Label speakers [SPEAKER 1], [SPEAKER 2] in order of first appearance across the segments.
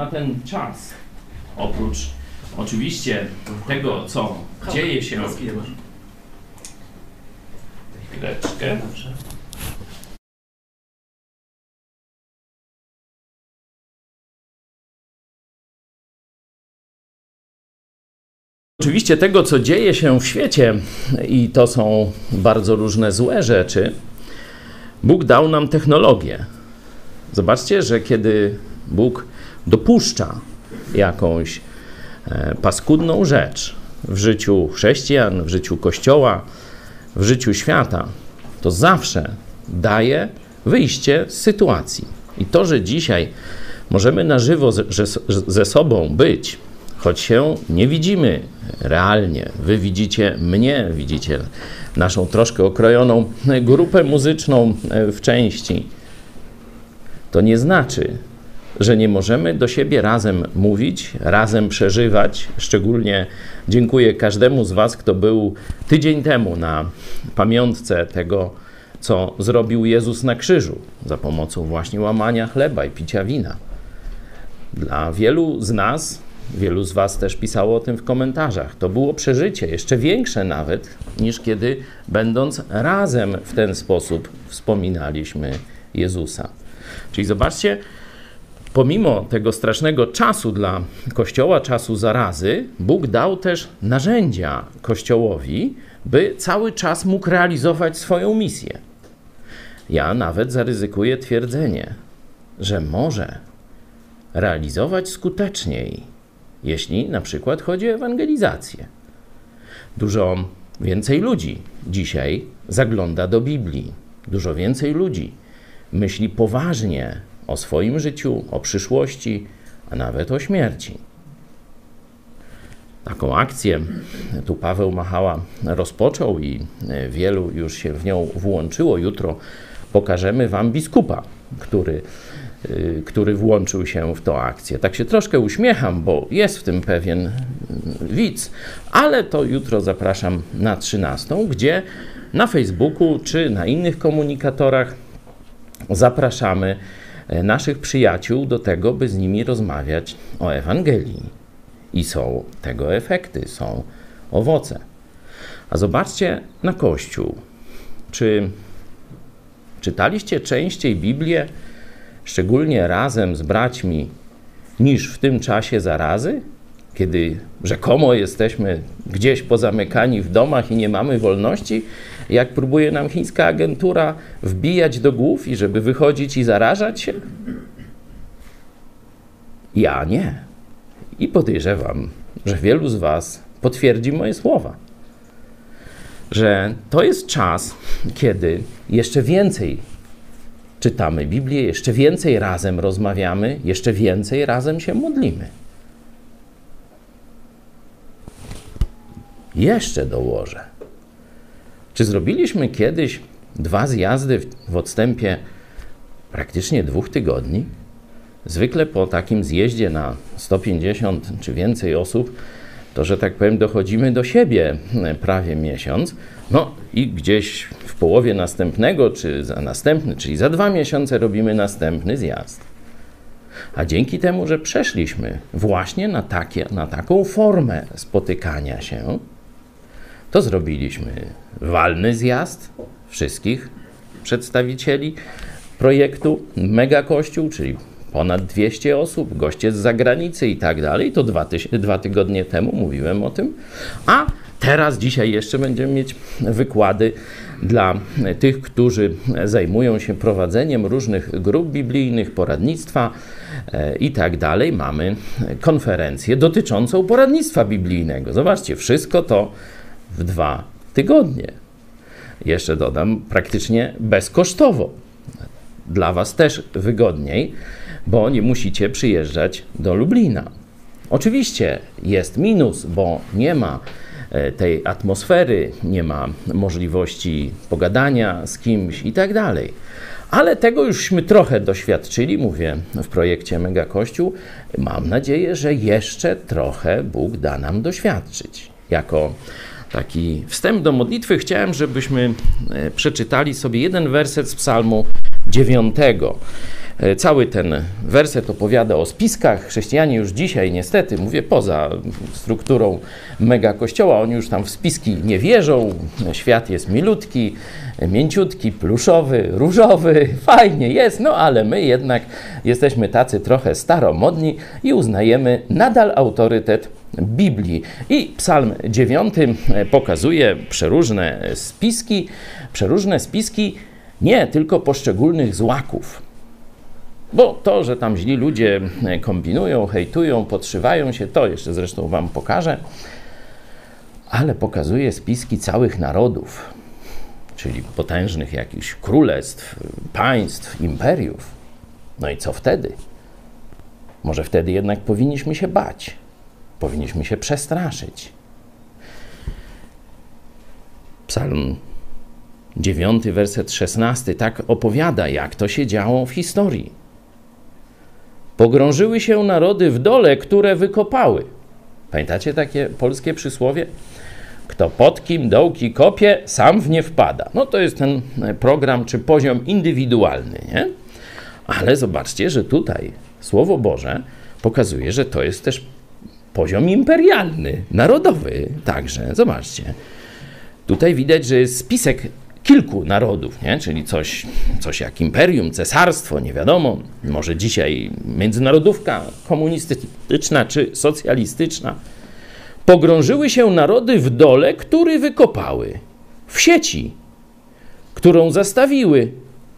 [SPEAKER 1] na ten
[SPEAKER 2] czas. Oprócz oczywiście tego, co dzieje się. Chwileczkę. Oczywiście tego, co dzieje się w świecie, i to są bardzo różne złe rzeczy, Bóg dał nam technologię. Zobaczcie, że kiedy Bóg dopuszcza jakąś e, paskudną rzecz w życiu chrześcijan, w życiu Kościoła, w życiu świata, to zawsze daje wyjście z sytuacji. I to, że dzisiaj możemy na żywo ze, ze sobą być, choć się nie widzimy realnie. Wy widzicie mnie, widzicie naszą troszkę okrojoną grupę muzyczną w części. To nie znaczy, że nie możemy do siebie razem mówić, razem przeżywać. Szczególnie dziękuję każdemu z Was, kto był tydzień temu na pamiątce tego, co zrobił Jezus na krzyżu za pomocą właśnie łamania chleba i picia wina. Dla wielu z nas Wielu z Was też pisało o tym w komentarzach. To było przeżycie, jeszcze większe nawet, niż kiedy będąc razem w ten sposób wspominaliśmy Jezusa. Czyli zobaczcie, pomimo tego strasznego czasu dla Kościoła, czasu zarazy, Bóg dał też narzędzia Kościołowi, by cały czas mógł realizować swoją misję. Ja nawet zaryzykuję twierdzenie, że może realizować skuteczniej jeśli na przykład chodzi o ewangelizację. Dużo więcej ludzi dzisiaj zagląda do Biblii. Dużo więcej ludzi myśli poważnie o swoim życiu, o przyszłości, a nawet o śmierci. Taką akcję tu Paweł Machała rozpoczął i wielu już się w nią włączyło. Jutro pokażemy Wam biskupa, który Y, który włączył się w tą akcję. Tak się troszkę uśmiecham, bo jest w tym pewien y, widz, ale to jutro zapraszam na 13, gdzie na Facebooku czy na innych komunikatorach zapraszamy e, naszych przyjaciół do tego, by z nimi rozmawiać o Ewangelii. I są tego efekty, są owoce. A zobaczcie na Kościół. Czy czytaliście częściej Biblię? szczególnie razem z braćmi, niż w tym czasie zarazy, kiedy rzekomo jesteśmy gdzieś pozamykani w domach i nie mamy wolności, jak próbuje nam chińska agentura wbijać do głów i żeby wychodzić i zarażać się? Ja nie. I podejrzewam, że wielu z Was potwierdzi moje słowa. Że to jest czas, kiedy jeszcze więcej czytamy Biblię, jeszcze więcej razem rozmawiamy, jeszcze więcej razem się modlimy. Jeszcze dołożę. Czy zrobiliśmy kiedyś dwa zjazdy w, odstępie praktycznie dwóch tygodni? Zwykle po takim zjeździe na 150 czy więcej osób, to że tak powiem, dochodzimy do siebie prawie miesiąc. No i gdzieś w połowie następnego, czy za następny, czyli za dwa miesiące robimy następny zjazd. A dzięki temu, że przeszliśmy właśnie na, takie, na taką formę spotykania się, to zrobiliśmy walny zjazd wszystkich przedstawicieli projektu Mega Kościół, czyli ponad 200 osób, goście z zagranicy i tak dalej. To dwa, dwa tygodnie temu mówiłem o tym. A teraz, dzisiaj jeszcze będziemy mieć wykłady dla tych, którzy zajmują się prowadzeniem różnych grup biblijnych, poradnictwa e, i tak dalej. Mamy konferencję dotyczącą poradnictwa biblijnego. Zobaczcie, wszystko to w dwa tygodnie. Jeszcze dodam, praktycznie bezkosztowo. Dla Was też wygodniej, bo nie musicie przyjeżdżać do Lublina. Oczywiście jest minus, bo nie ma e, tej atmosfery, nie ma możliwości pogadania z kimś i tak dalej. Ale tego jużśmy trochę doświadczyli, mówię w projekcie Mega Kościół. Mam nadzieję, że jeszcze trochę Bóg da nam doświadczyć. Jako taki wstęp do modlitwy chciałem, żebyśmy e, przeczytali sobie jeden werset z Psalmu 9. E, cały ten werset opowiada o spiskach. Chrześcijanie już dzisiaj, niestety, mówię poza strukturą mega kościoła, oni już tam w spiski nie wierzą. Świat jest milutki, mięciutki, pluszowy, różowy, fajnie jest, no ale my jednak jesteśmy tacy trochę staromodni i uznajemy nadal autorytet Biblii. I Psalm 9 pokazuje przeróżne spiski, przeróżne spiski nie tylko poszczególnych złaków. Bo to, że tam źli ludzie kombinują, hejtują, podszywają się, to jeszcze zresztą Wam pokażę, ale pokazuje spiski całych narodów, czyli potężnych jakichś królestw, państw, imperiów. No i co wtedy? Może wtedy jednak powinniśmy się bać, powinniśmy się przestraszyć. Psalm 9, werset 16 tak opowiada, jak to się działo w historii. Pogrążyły się narody w dole, które wykopały. Pamiętacie takie polskie przysłowie? Kto pod kim dołki kopie, sam w nie wpada. No to jest ten program czy poziom indywidualny, nie? Ale zobaczcie, że tutaj Słowo Boże pokazuje, że to jest też poziom imperialny, narodowy także. Zobaczcie. Tutaj widać, że jest spisek kilku narodów, nie? czyli coś, coś jak imperium, cesarstwo, nie wiadomo, może dzisiaj międzynarodówka komunistyczna czy socjalistyczna. Pogrążyły się narody w dole, który wykopały, w sieci, którą zastawiły,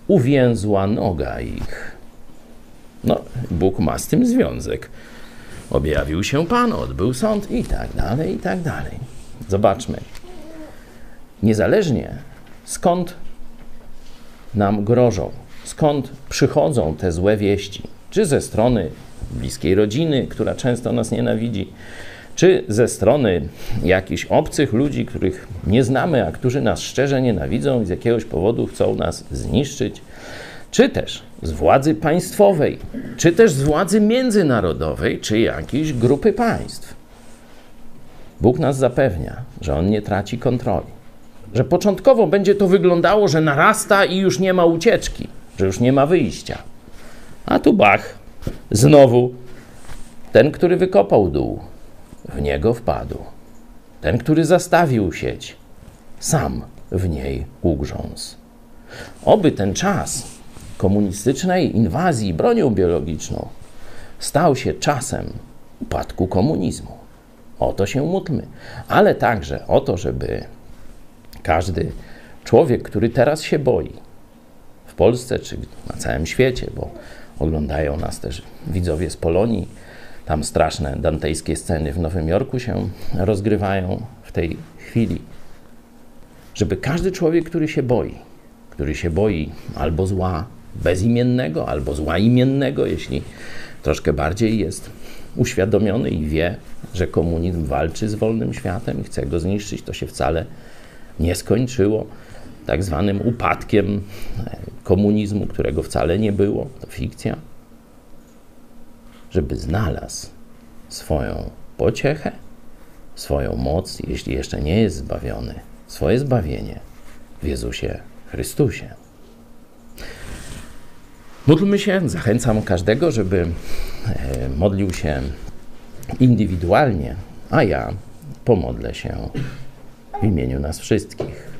[SPEAKER 2] uwięzła noga ich. No, Bóg ma z tym związek. Objawił się Pan, odbył sąd i tak dalej, i tak dalej. Zobaczmy. Niezależnie skąd nam grożą, skąd przychodzą te złe wieści, czy ze strony bliskiej rodziny, która często nas nienawidzi, czy ze strony jakichś obcych ludzi, których nie znamy, a którzy nas szczerze nienawidzą i z jakiegoś powodu chcą nas zniszczyć, czy też z władzy państwowej, czy też z władzy międzynarodowej, czy jakiejś grupy państw. Bóg nas zapewnia, że On nie traci kontroli że początkowo będzie to wyglądało, że narasta i już nie ma ucieczki, że już nie ma wyjścia. A tu bach, znowu ten, który wykopał dół, w niego wpadł. Ten, który zastawił sieć, sam w niej ugrzązł. Oby ten czas komunistycznej inwazji bronią biologiczną stał się czasem upadku komunizmu. O to się módlmy, ale także o to, żeby każdy człowiek, który teraz się boi, w Polsce czy na całym świecie, bo oglądają nas też widzowie z Polonii, tam straszne dantejskie sceny w Nowym Jorku się rozgrywają w tej chwili. Żeby każdy człowiek, który się boi, który się boi albo zła bezimiennego, albo zła imiennego, jeśli troszkę bardziej jest uświadomiony i wie, że komunizm walczy z wolnym światem i chce go zniszczyć, to się wcale nie skończyło tak zwanym upadkiem e, komunizmu, którego wcale nie było, to fikcja, żeby znalazł swoją pociechę, swoją moc, jeśli jeszcze nie jest zbawiony, swoje zbawienie w Jezusie Chrystusie. Módlmy się, zachęcam każdego, żeby e, modlił się indywidualnie, a ja pomodlę się w imieniu nas wszystkich.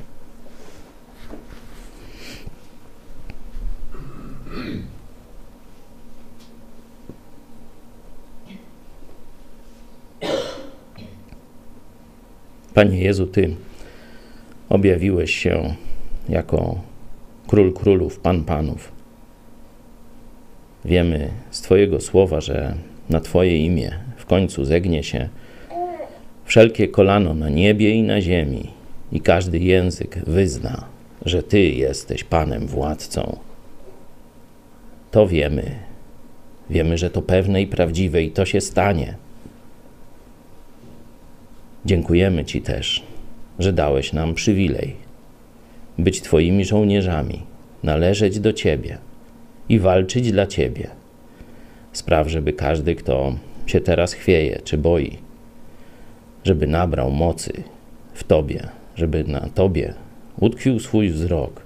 [SPEAKER 2] Panie Jezu, Ty objawiłeś się jako Król Królów, Pan Panów. Wiemy z Twojego słowa, że na Twoje imię w końcu zegnie się wszelkie kolano na niebie i na ziemi, i każdy język wyzna, że Ty jesteś Panem władcą. To wiemy. Wiemy, że to pewne i prawdziwe, i to się stanie. Dziękujemy Ci też, że dałeś nam przywilej być Twoimi żołnierzami, należeć do Ciebie i walczyć dla Ciebie. Spraw, żeby każdy, kto się teraz chwieje czy boi, żeby nabrał mocy w Tobie, żeby na Tobie utkwił swój wzrok,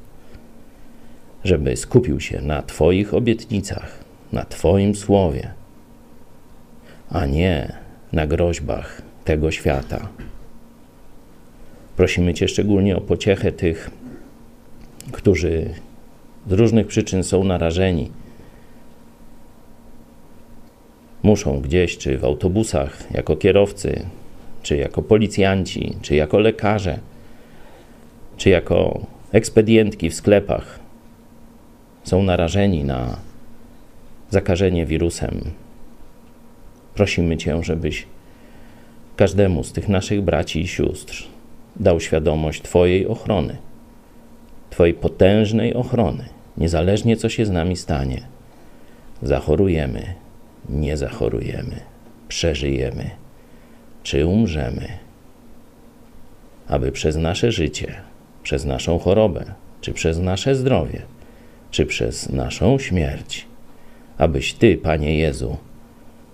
[SPEAKER 2] żeby skupił się na Twoich obietnicach, na Twoim słowie, a nie na groźbach tego świata. Prosimy Cię szczególnie o pociechę tych, którzy z różnych przyczyn są narażeni. Muszą gdzieś, czy w autobusach, jako kierowcy, czy jako policjanci, czy jako lekarze, czy jako ekspedientki w sklepach, są narażeni na zakażenie wirusem. Prosimy Cię, żebyś każdemu z tych naszych braci i sióstr dał świadomość Twojej ochrony, Twojej potężnej ochrony, niezależnie co się z nami stanie. Zachorujemy, nie zachorujemy, przeżyjemy, czy umrzemy, aby przez nasze życie, przez naszą chorobę, czy przez nasze zdrowie, czy przez naszą śmierć, abyś Ty, Panie Jezu,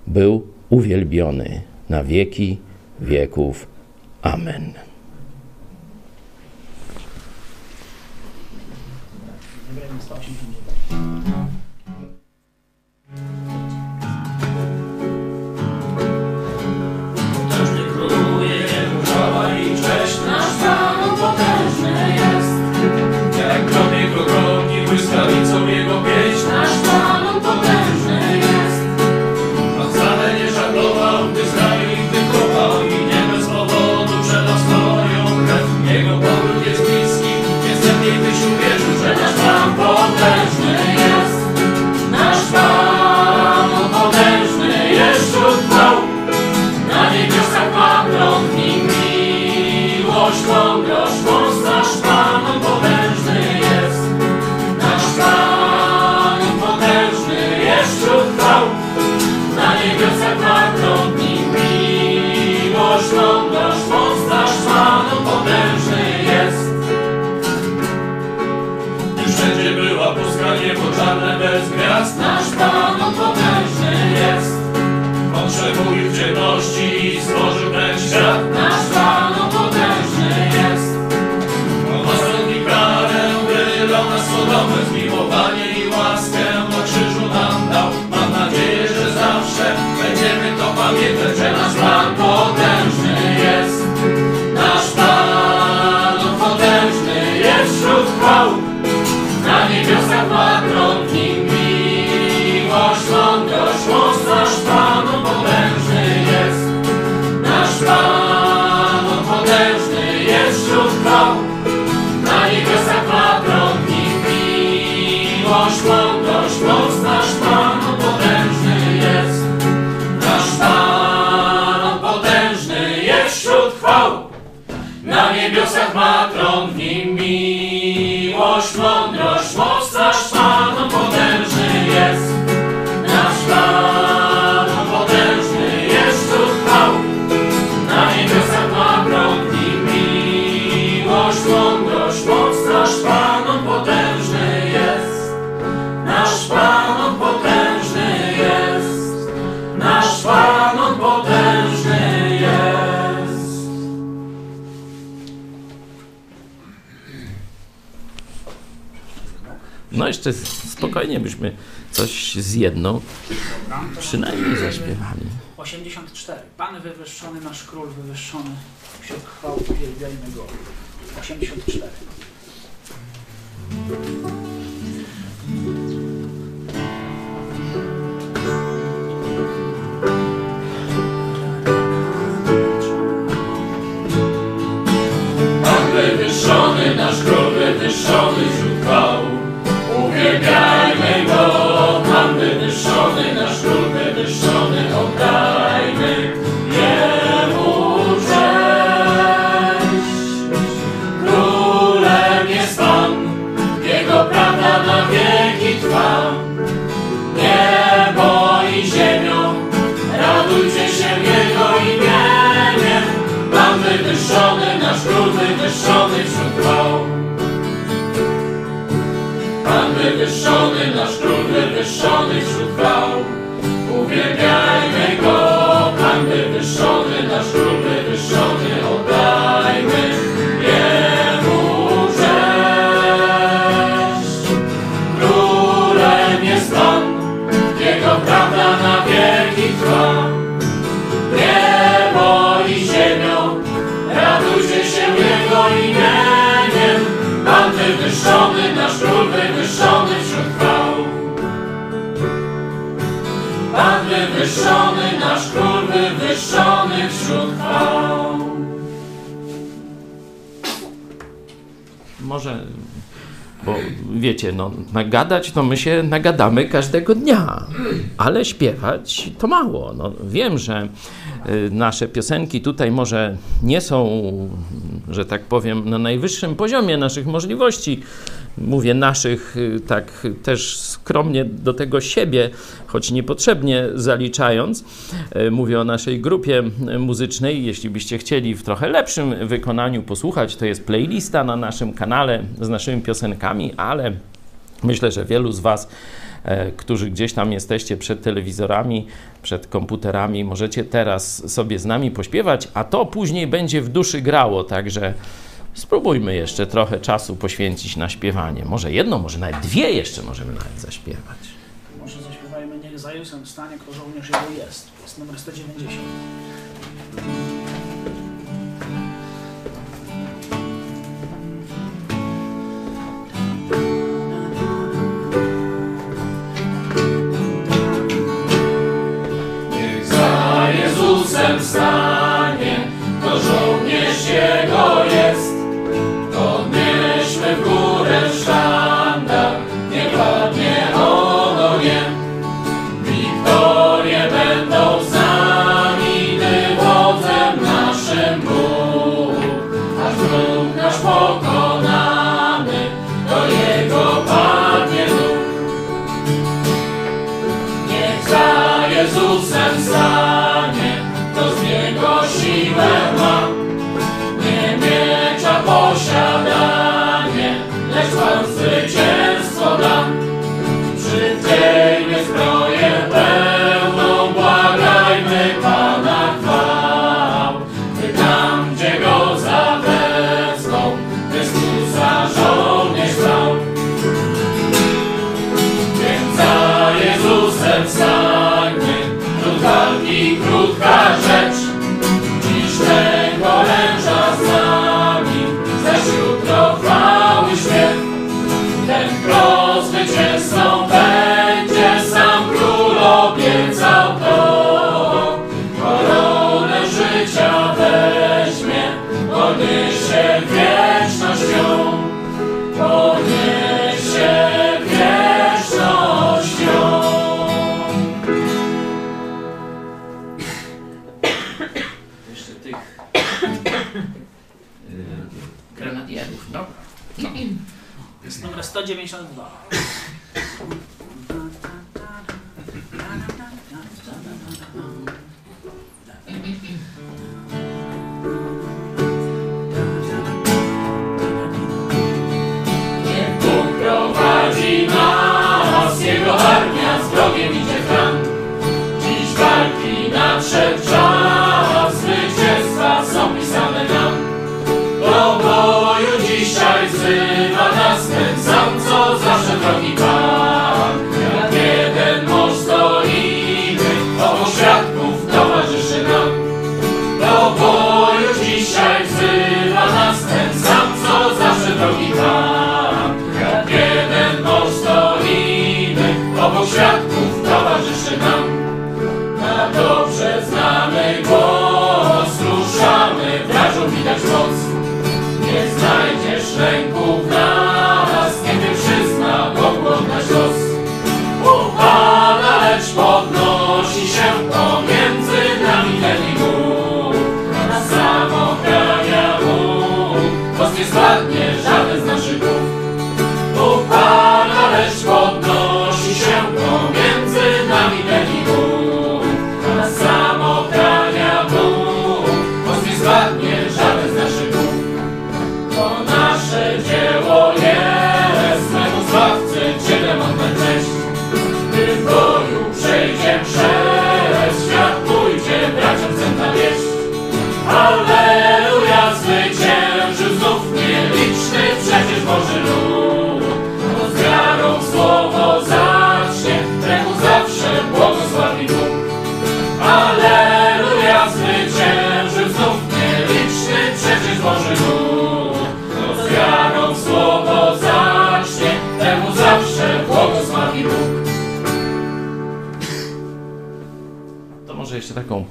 [SPEAKER 2] był uwielbiony na wieki wieków. Amen.
[SPEAKER 1] Potężny cześć. Pamiętać, niebiosach ma tron w nim miłość, mądrość, moc nasz Pan
[SPEAKER 2] jeszcze spokojnie byśmy coś z jedną przynajmniej zaśpiewali.
[SPEAKER 3] 84. Pan wywyższony, nasz król wywyższony, wśród chwał uwielbiajmy go. 84.
[SPEAKER 1] Pan wywyższony, nasz król wywyższony wśród chwał. Uwielbiajmy go, wywyższony, nasz król wywyższony wśród chwał. Uwielbiajmy go, Pan wywyższony, nasz król wywyższony, nasz król wywyższony wśród chwał.
[SPEAKER 2] Może, bo wiecie, no, nagadać to my się nagadamy każdego dnia, ale śpiewać to mało. No, wiem, że nasze piosenki tutaj może nie są, że tak powiem, na najwyższym poziomie naszych możliwości. Mówię naszych y, tak też skromnie do tego siebie, choć niepotrzebnie zaliczając. Y, Mówię o naszej grupie y, muzycznej. Jeśli byście chcieli w trochę lepszym wykonaniu posłuchać, to jest playlista na naszym kanale z naszymi piosenkami, ale myślę, że wielu z Was, którzy gdzieś tam jesteście przed telewizorami, przed komputerami, możecie teraz sobie z nami pośpiewać, a to później będzie w duszy grało, także spróbujmy jeszcze trochę czasu poświęcić na śpiewanie. Może jedno, może nawet dwie jeszcze możemy nawet zaśpiewać.
[SPEAKER 3] Może zaśpiewajmy Niech za Jezusem stanie, kto żołnierz jego jest. To jest numer 190.
[SPEAKER 1] Jezusem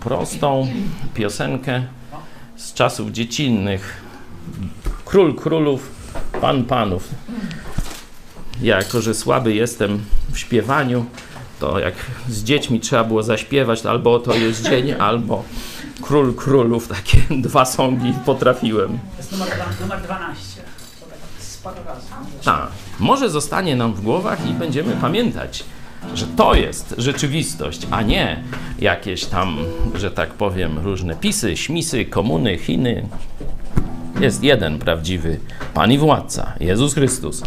[SPEAKER 2] prostą piosenkę z czasów dziecinnych. Król królów, pan panów. Ja, jako że słaby jestem w śpiewaniu, to jak z dziećmi trzeba było zaśpiewać, to albo to jest dzień, albo król królów. Takie dwa songi potrafiłem.
[SPEAKER 3] To jest numer, numer 12. To tak.
[SPEAKER 2] Tak, może zostanie nam w głowach i będziemy pamiętać, że to jest rzeczywistość, a nie jakieś tam, że tak powiem, różne pisy, śmisy, komuny, Chiny. Jest jeden prawdziwy Pan i Władca, Jezus Chrystus.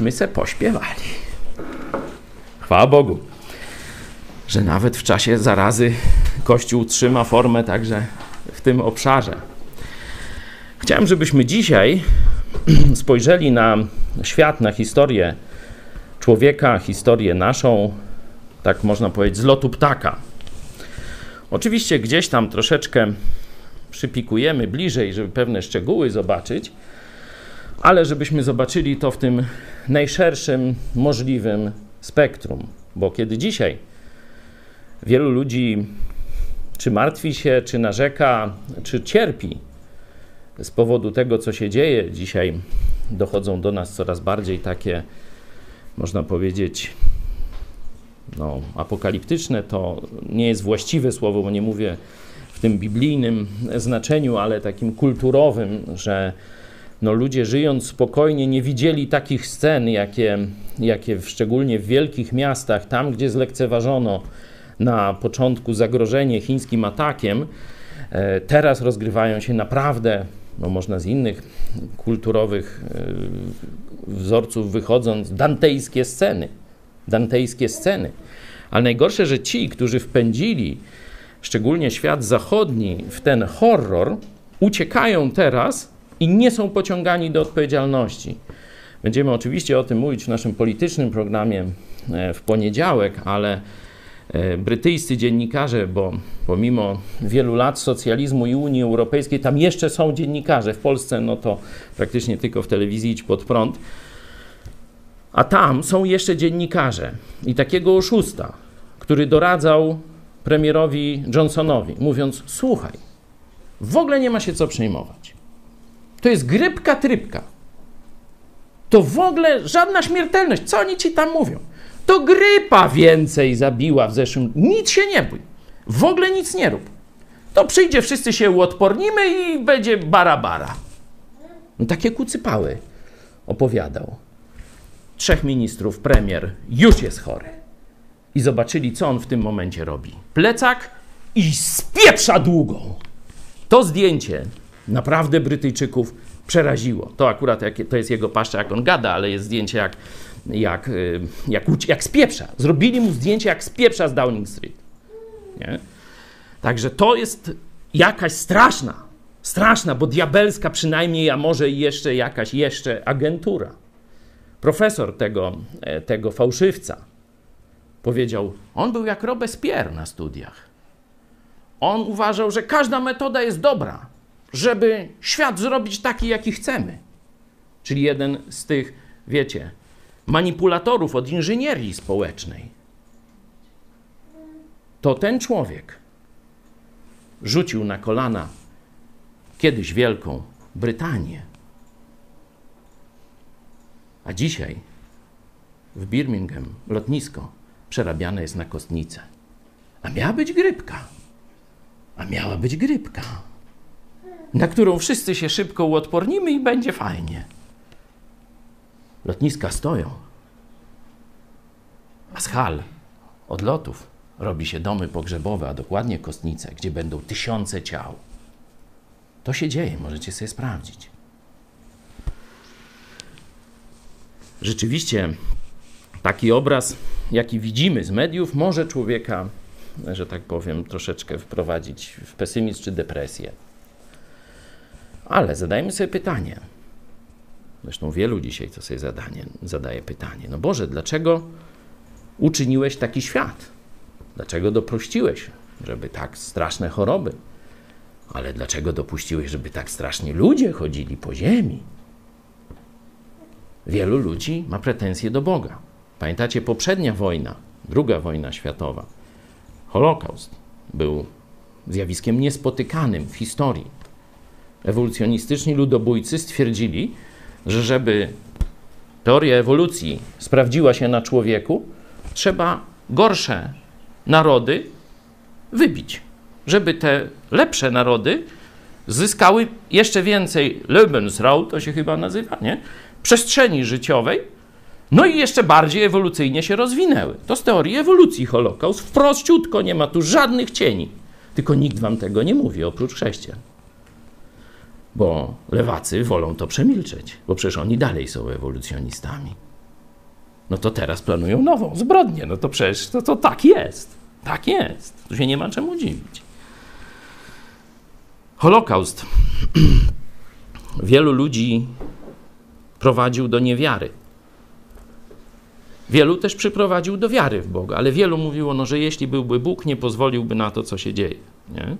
[SPEAKER 2] Tośmy se pośpiewali. Chwała Bogu, że nawet w czasie zarazy Kościół trzyma formę także w tym obszarze. Chciałem, żebyśmy dzisiaj spojrzeli na świat, na historię człowieka, historię naszą, tak można powiedzieć, z lotu ptaka. Oczywiście gdzieś tam troszeczkę przypikujemy bliżej, żeby pewne szczegóły zobaczyć, ale żebyśmy zobaczyli to w tym najszerszym możliwym spektrum. Bo kiedy dzisiaj wielu ludzi czy martwi się, czy narzeka, czy cierpi z powodu tego, co się dzieje, dzisiaj dochodzą do nas coraz bardziej takie, można powiedzieć, no, apokaliptyczne to nie jest właściwe słowo, bo nie mówię w tym biblijnym znaczeniu, ale takim kulturowym, że no, ludzie żyjąc spokojnie nie widzieli takich scen, jakie, jakie w, szczególnie w wielkich miastach, tam gdzie zlekceważono na początku zagrożenie chińskim atakiem, e, teraz rozgrywają się naprawdę, no można z innych kulturowych e, wzorców wychodząc, dantejskie sceny. Dantejskie sceny. Ale najgorsze, że ci, którzy wpędzili szczególnie świat zachodni w ten horror, uciekają teraz i nie są pociągani do odpowiedzialności. Będziemy oczywiście o tym mówić w naszym politycznym programie e, w poniedziałek, ale e, brytyjscy dziennikarze, bo pomimo wielu lat socjalizmu i Unii Europejskiej, tam jeszcze są dziennikarze. W Polsce no to praktycznie tylko w telewizji idź pod prąd. A tam są jeszcze dziennikarze i takiego oszusta, który doradzał premierowi Johnsonowi, mówiąc: Słuchaj, w ogóle nie ma się co przejmować. To jest grypka trypka. To w ogóle żadna śmiertelność. Co oni ci tam mówią? To grypa więcej zabiła w zeszłym. Nic się nie bój. W ogóle nic nie rób. To przyjdzie, wszyscy się uodpornimy i będzie bara-bara. No takie kucypały opowiadał. Trzech ministrów, premier już jest chory. I zobaczyli, co on w tym momencie robi. Plecak i spieprza długą. To zdjęcie naprawdę Brytyjczyków przeraziło. To akurat to jest jego paszcza, jak on gada, ale jest zdjęcie jak, jak, y, jak, jak spieprza. Zrobili mu zdjęcie jak spieprza z Downing Street. Nie? Także to jest jakaś straszna, straszna, bo diabelska przynajmniej, a może jeszcze jakaś jeszcze agentura. Profesor tego, e, tego fałszywca powiedział, on był jak Robespierre na studiach. On uważał, że każda metoda jest dobra, żeby świat zrobić taki, jaki chcemy. Czyli jeden z tych, wiecie, manipulatorów od inżynierii społecznej. To ten człowiek rzucił na kolana kiedyś wielką Brytanię. A dzisiaj w Birmingham lotnisko przerabiane jest na kostnicę. A miała być grypka. A miała być grypka, na którą wszyscy się szybko uodpornimy i będzie fajnie. Lotniska stoją, a z hal odlotów robi się domy pogrzebowe, a dokładnie kostnice, gdzie będą tysiące ciał. To się dzieje, możecie sobie sprawdzić. Rzeczywiście, taki obraz, jaki widzimy z mediów, może człowieka że tak powiem, troszeczkę wprowadzić w pesymizm czy depresję. Ale zadajmy sobie pytanie. Zresztą wielu dzisiaj to sobie zadanie, zadaje pytanie. No Boże, dlaczego uczyniłeś taki świat? Dlaczego dopuściłeś, żeby tak straszne choroby? Ale dlaczego dopuściłeś, żeby tak strasznie ludzie chodzili po ziemi? Wielu ludzi ma pretensje do Boga. Pamiętacie poprzednia wojna, druga wojna światowa Holokaust był zjawiskiem niespotykanym w historii. Ewolucjonistyczni ludobójcy stwierdzili, że żeby teoria ewolucji sprawdziła się na człowieku, trzeba gorsze narody wybić, żeby te lepsze narody zyskały jeszcze więcej Lebensraum, to się chyba nazywa, nie? Przestrzeni życiowej, no i jeszcze bardziej ewolucyjnie się rozwinęły. To z teorii ewolucji Holokaust. Wprościutko, nie ma tu żadnych cieni. Tylko nikt wam tego nie mówi, oprócz chrześcijan. Bo lewacy wolą to przemilczeć, bo przecież oni dalej są ewolucjonistami. No to teraz planują nową zbrodnię. No to przecież to, to tak jest. Tak jest. Tu się nie ma czemu dziwić. Holokaust wielu ludzi prowadził do niewiary. Wielu też przyprowadził do wiary w Boga, ale wielu mówiło, no, że jeśli byłby Bóg, nie pozwoliłby na to, co się dzieje. Nie,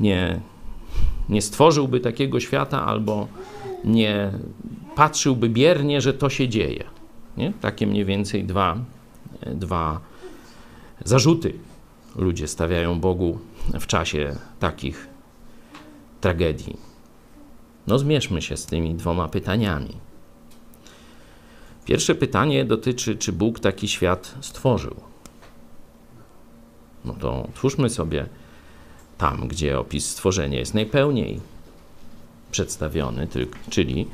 [SPEAKER 2] nie, nie stworzyłby takiego świata albo nie patrzyłby biernie, że to się dzieje. Nie? Takie mniej więcej dwa, dwa zarzuty ludzie stawiają Bogu w czasie takich tragedii. No zmierzmy się z tymi dwoma pytaniami. Pierwsze pytanie dotyczy, czy Bóg taki świat stworzył. No to twórzmy sobie tam, gdzie opis stworzenia jest najpełniej przedstawiony, czyli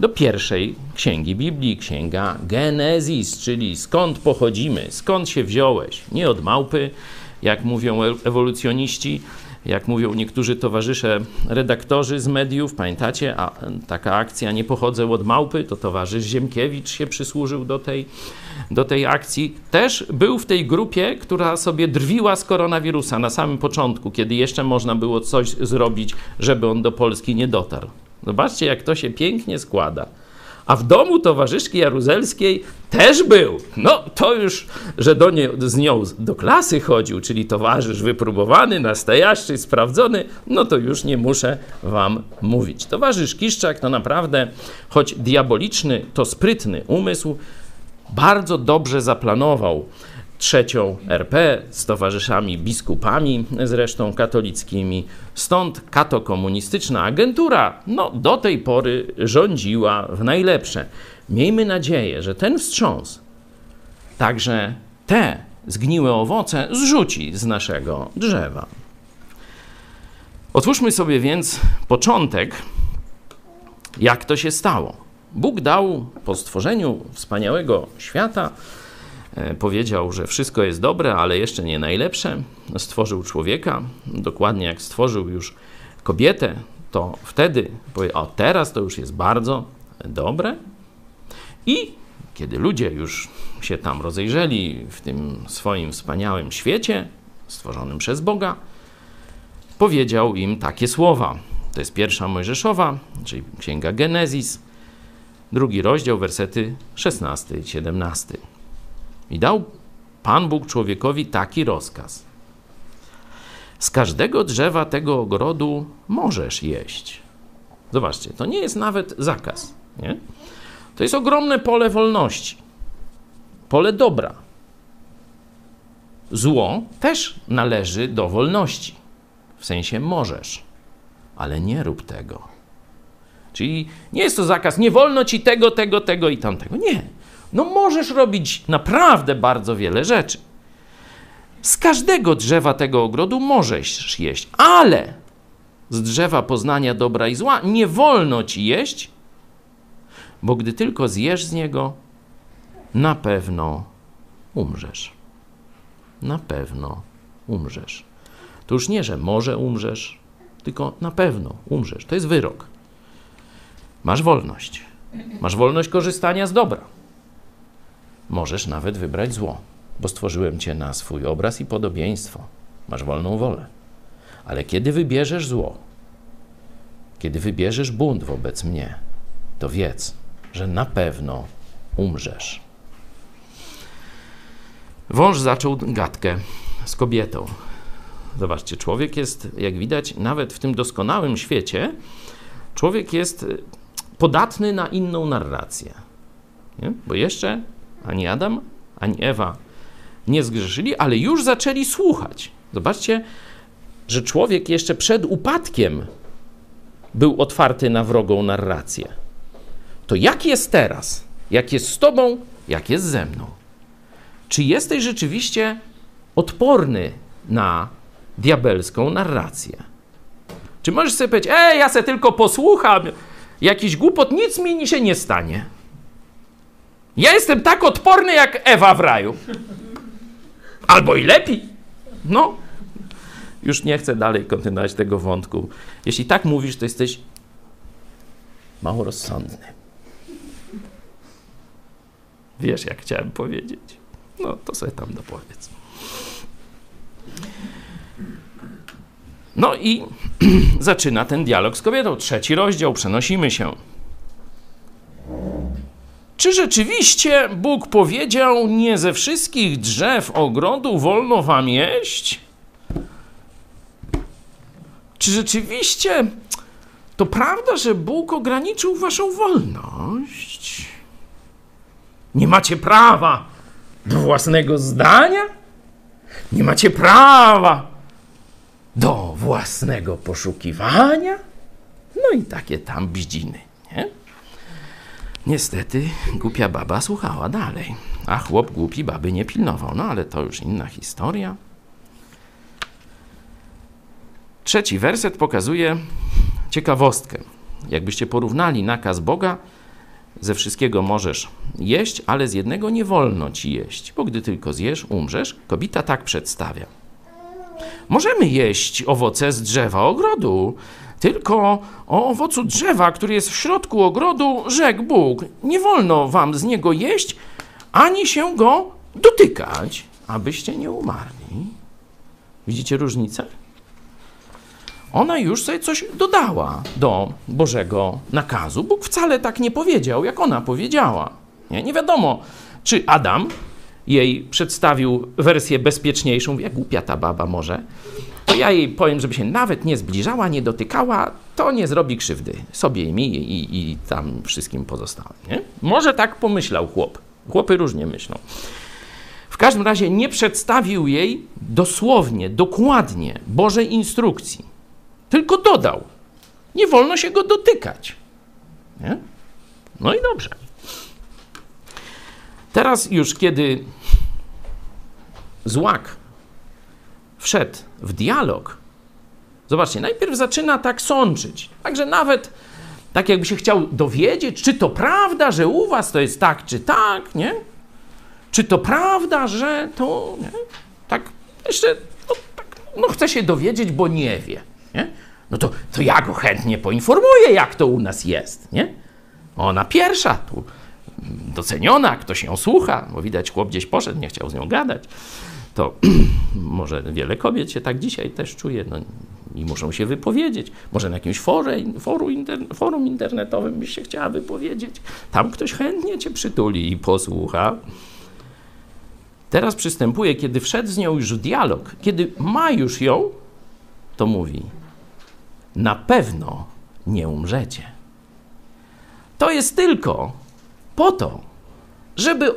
[SPEAKER 2] do pierwszej księgi Biblii, księga Genezis, czyli skąd pochodzimy, skąd się wziąłeś. Nie od małpy, jak mówią ewolucjoniści, jak mówią niektórzy towarzysze redaktorzy z mediów, pamiętacie, a taka akcja Nie pochodzę od małpy, to towarzysz Ziemkiewicz się przysłużył do tej, do tej akcji, też był w tej grupie, która sobie drwiła z koronawirusa na samym początku, kiedy jeszcze można było coś zrobić, żeby on do Polski nie dotarł. Zobaczcie, jak to się pięknie składa. A w domu towarzyszki Jaruzelskiej też był. No to już, że do nie, z nią do klasy chodził, czyli towarzysz wypróbowany, nastojaszy, sprawdzony, no to już nie muszę wam mówić. Towarzysz Kiszczak to naprawdę, choć diaboliczny, to sprytny umysł, bardzo dobrze zaplanował trzecią RP z towarzyszami biskupami, zresztą katolickimi. Stąd katokomunistyczna agentura no, do tej pory rządziła w najlepsze. Miejmy nadzieję, że ten wstrząs także te zgniłe owoce zrzuci z naszego drzewa. Otwórzmy sobie więc początek, jak to się stało. Bóg dał po stworzeniu wspaniałego świata E, powiedział, że wszystko jest dobre, ale jeszcze nie najlepsze. Stworzył człowieka, dokładnie jak stworzył już kobietę, to wtedy powie, o teraz to już jest bardzo dobre. I kiedy ludzie już się tam rozejrzeli w tym swoim wspaniałym świecie, stworzonym przez Boga, powiedział im takie słowa. To jest pierwsza Mojżeszowa, czyli Księga Genezis, drugi rozdział, wersety 16 i 17. I dał Pan Bóg człowiekowi taki rozkaz. Z każdego drzewa tego ogrodu możesz jeść. Zobaczcie, to nie jest nawet zakaz. Nie? To jest ogromne pole wolności, pole dobra. Zło też należy do wolności. W sensie możesz, ale nie rób tego. Czyli nie jest to zakaz, nie wolno ci tego, tego, tego i tamtego. Nie. No możesz robić naprawdę bardzo wiele rzeczy. Z każdego drzewa tego ogrodu możesz jeść, ale z drzewa poznania dobra i zła nie wolno ci jeść, bo gdy tylko zjesz z niego, na pewno umrzesz. Na pewno umrzesz. To już nie, że może umrzesz, tylko na pewno umrzesz. To jest wyrok. Masz wolność. Masz wolność korzystania z dobra. Możesz nawet wybrać zło, bo stworzyłem cię na swój obraz i podobieństwo. Masz wolną wolę. Ale kiedy wybierzesz zło, kiedy wybierzesz bunt wobec mnie, to wiedz, że na pewno umrzesz. Wąż zaczął gadkę z kobietą. Zobaczcie, człowiek jest, jak widać, nawet w tym doskonałym świecie, człowiek jest podatny na inną narrację. Nie? Bo jeszcze ani Adam, ani Ewa nie zgrzeszyli, ale już zaczęli słuchać. Zobaczcie, że człowiek jeszcze przed upadkiem był otwarty na wrogą narrację. To jak jest teraz? Jak jest z tobą? Jak jest ze mną? Czy jesteś rzeczywiście odporny na diabelską narrację? Czy możesz sobie powiedzieć, ej, ja se tylko posłucham, jakiś głupot, nic mi się nie stanie. Ja jestem tak odporny jak Ewa w raju. Albo i lepiej. No. Już nie chcę dalej kontynuować tego wątku. Jeśli tak mówisz, to jesteś mało rozsądny. Wiesz, jak chciałem powiedzieć. No, to sobie tam dopowiedz. No i zaczyna ten dialog z kobietą. Trzeci rozdział, przenosimy się. Czy rzeczywiście Bóg powiedział, nie ze wszystkich drzew ogrodu wolno wam jeść? Czy rzeczywiście to prawda, że Bóg ograniczył waszą wolność? Nie macie prawa do własnego zdania? Nie macie prawa do własnego poszukiwania? No i takie tam bździny, nie? Niestety głupia baba słuchała dalej, a chłop głupi baby nie pilnował. No ale to już inna historia. Trzeci werset pokazuje ciekawostkę. Jakbyście porównali nakaz Boga, ze wszystkiego możesz jeść, ale z jednego nie wolno ci jeść, bo gdy tylko zjesz, umrzesz. Kobita tak przedstawia. Możemy jeść owoce z drzewa ogrodu, tylko o owocu drzewa, który jest w środku ogrodu, rzekł Bóg: Nie wolno wam z niego jeść, ani się go dotykać, abyście nie umarli. Widzicie różnicę? ona już sobie coś dodała do Bożego nakazu. Bóg wcale tak nie powiedział, jak ona powiedziała. Nie, nie wiadomo, czy Adam jej przedstawił wersję bezpieczniejszą, jak głupia ta baba może, to ja jej powiem, żeby się nawet nie zbliżała, nie dotykała, to nie zrobi krzywdy sobie i mi i, i tam wszystkim pozostałym. Nie? Może tak pomyślał chłop. Chłopy różnie myślą. W każdym razie nie przedstawił jej dosłownie, dokładnie Bożej instrukcji, tylko dodał: Nie wolno się go dotykać. Nie? No i dobrze. Teraz już, kiedy złak wszedł w dialog, zobaczcie, najpierw zaczyna tak sączyć. Także nawet tak jakby się chciał dowiedzieć, czy to prawda, że u was to jest tak, czy tak, nie? Czy to prawda, że to, nie? Tak, jeszcze, no, tak, no chce się dowiedzieć, bo nie wie, nie? No to, to ja go chętnie poinformuję, jak to u nas jest, nie? Ona pierwsza tu doceniona, ktoś ją słucha, bo widać chłop gdzieś poszedł, nie chciał z nią gadać. To może wiele kobiet się tak dzisiaj też czuje, no, i muszą się wypowiedzieć. Może na jakimś forze, forum, forum internetowym byś się chciała wypowiedzieć. Tam ktoś chętnie cię przytuli i posłucha. Teraz przystępuje, kiedy wszedł z nią już w dialog, kiedy ma już ją, to mówi: Na pewno nie umrzecie. To jest tylko po to, żeby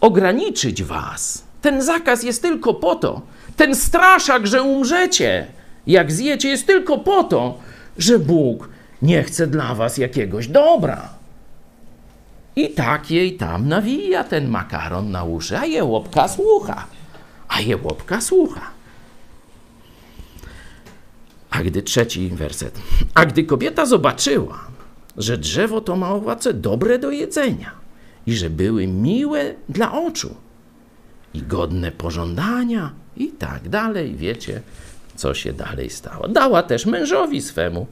[SPEAKER 2] ograniczyć was. Ten zakaz jest tylko po to, ten straszak, że umrzecie, jak zjecie, jest tylko po to, że Bóg nie chce dla was jakiegoś dobra. I tak jej tam nawija ten makaron na uszy, a jełopka słucha. A jełopka słucha. A gdy trzeci werset. A gdy kobieta zobaczyła, że drzewo to ma owoce dobre do jedzenia i że były miłe dla oczu i godne pożądania i tak dalej, wiecie, co się dalej stało. Dała też mężowi swemu,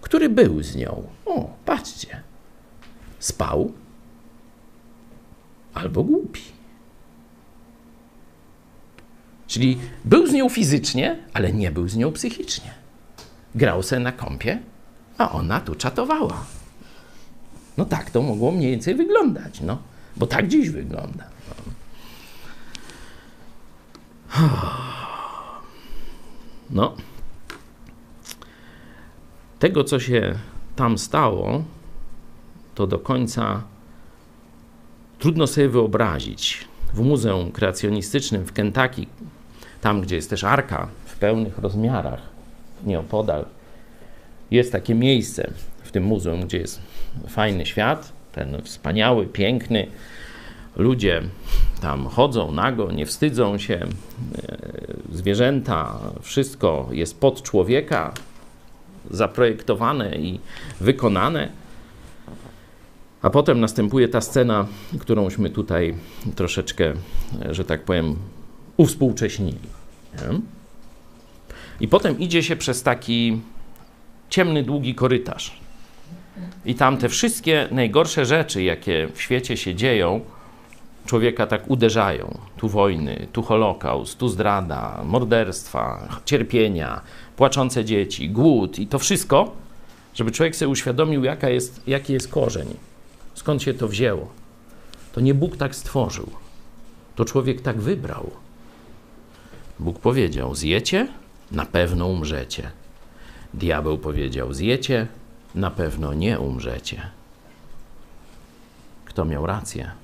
[SPEAKER 2] który był z nią. O, patrzcie, spał albo głupi. Czyli był z nią fizycznie, ale nie był z nią psychicznie. Grał se na kąpie, a ona tu czatowała. No tak to mogło mniej więcej wyglądać, no, bo tak dziś wygląda. No. Tego, co się tam stało, to do końca trudno sobie wyobrazić. W Muzeum Kreacjonistycznym w Kentucky, tam gdzie jest też arka w pełnych rozmiarach, nieopodal, jest takie miejsce w tym muzeum, gdzie jest fajny świat, ten wspaniały, piękny. Ludzie tam chodzą nago, nie wstydzą się. E, zwierzęta, wszystko jest pod człowieka zaprojektowane i wykonane. A potem następuje ta scena, którąśmy tutaj troszeczkę, że tak powiem, uwspółcześnili. I potem idzie się przez taki ciemny, długi korytarz. I tam te wszystkie najgorsze rzeczy, jakie w świecie się dzieją, człowieka tak uderzają. Tu wojny, tu holokaust, tu zdrada, morderstwa, cierpienia, płaczące dzieci, głód i to wszystko, żeby człowiek sobie uświadomił, jaka jest, jaki jest korzeń, skąd się to wzięło. To nie Bóg tak stworzył, to człowiek tak wybrał. Bóg powiedział: Zjecie, na pewno umrzecie. Diabeł powiedział: Zjecie, na pewno nie umrzecie. Kto miał rację?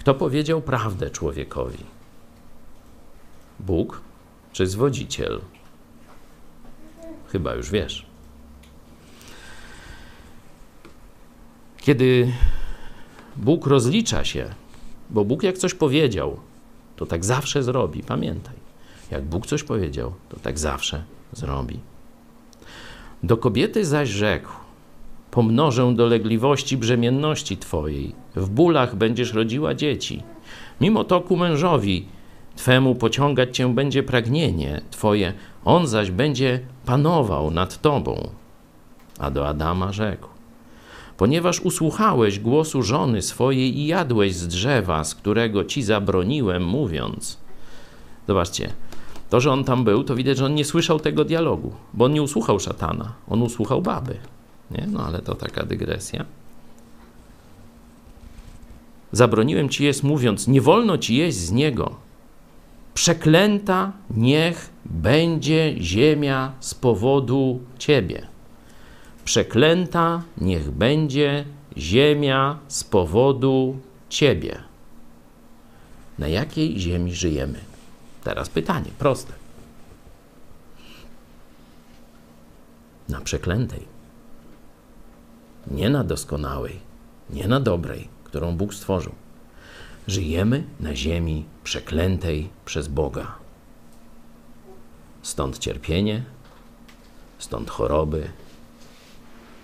[SPEAKER 2] Kto powiedział prawdę człowiekowi? Bóg czy zwodziciel? Chyba już wiesz. Kiedy Bóg rozlicza się, bo Bóg jak coś powiedział, to tak zawsze zrobi. Pamiętaj, jak Bóg coś powiedział, to tak zawsze zrobi. Do kobiety zaś rzekł: Pomnożę dolegliwości brzemienności twojej, w bólach będziesz rodziła dzieci. Mimo to ku mężowi twemu pociągać cię będzie pragnienie twoje, on zaś będzie panował nad tobą. A do Adama rzekł: Ponieważ usłuchałeś głosu żony swojej i jadłeś z drzewa, z którego ci zabroniłem, mówiąc. Zobaczcie, To, że on tam był, to widać, że on nie słyszał tego dialogu, bo on nie usłuchał szatana, on usłuchał baby. Nie? No ale to taka dygresja. Zabroniłem ci jest, mówiąc, nie wolno ci jeść z niego. Przeklęta niech będzie ziemia z powodu ciebie. Przeklęta niech będzie ziemia z powodu ciebie. Na jakiej ziemi żyjemy? Teraz pytanie, proste. Na przeklętej. Nie na doskonałej, nie na dobrej, którą Bóg stworzył. Żyjemy na ziemi przeklętej przez Boga. Stąd cierpienie, stąd choroby,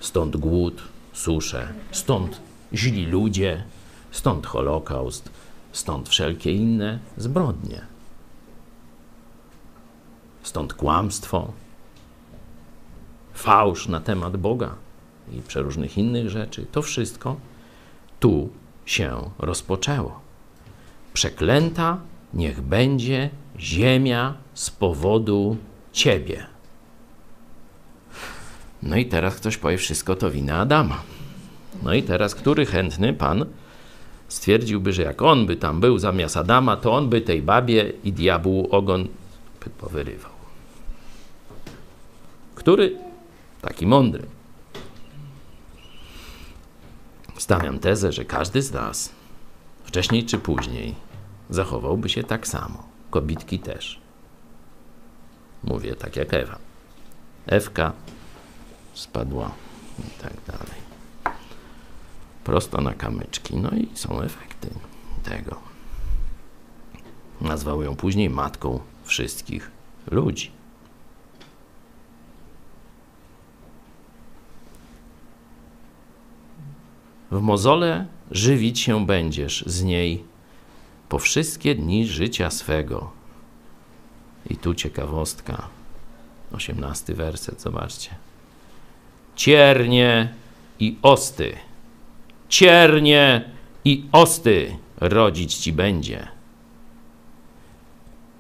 [SPEAKER 2] stąd głód, susze, stąd źli ludzie, stąd Holokaust, stąd wszelkie inne zbrodnie. Stąd kłamstwo, fałsz na temat Boga i przeróżnych innych rzeczy. To wszystko tu się rozpoczęło. Przeklęta niech będzie ziemia z powodu ciebie. No i teraz ktoś powie, wszystko to wina Adama. No i teraz, który chętny pan stwierdziłby, że jak on by tam był zamiast Adama, to on by tej babie i diabłu ogon powyrywał. Który? Taki mądry. Stawiam tezę, że każdy z nas, wcześniej czy później, zachowałby się tak samo. Kobitki też. Mówię tak jak Ewa. Ewka spadła i tak dalej. Prosto na kamyczki. No i są efekty tego. Nazwał ją później matką wszystkich ludzi. W mozole żywić się będziesz z niej po wszystkie dni życia swego. I tu ciekawostka. Osiemnasty werset, zobaczcie. Ciernie i osty. Ciernie i osty rodzić ci będzie.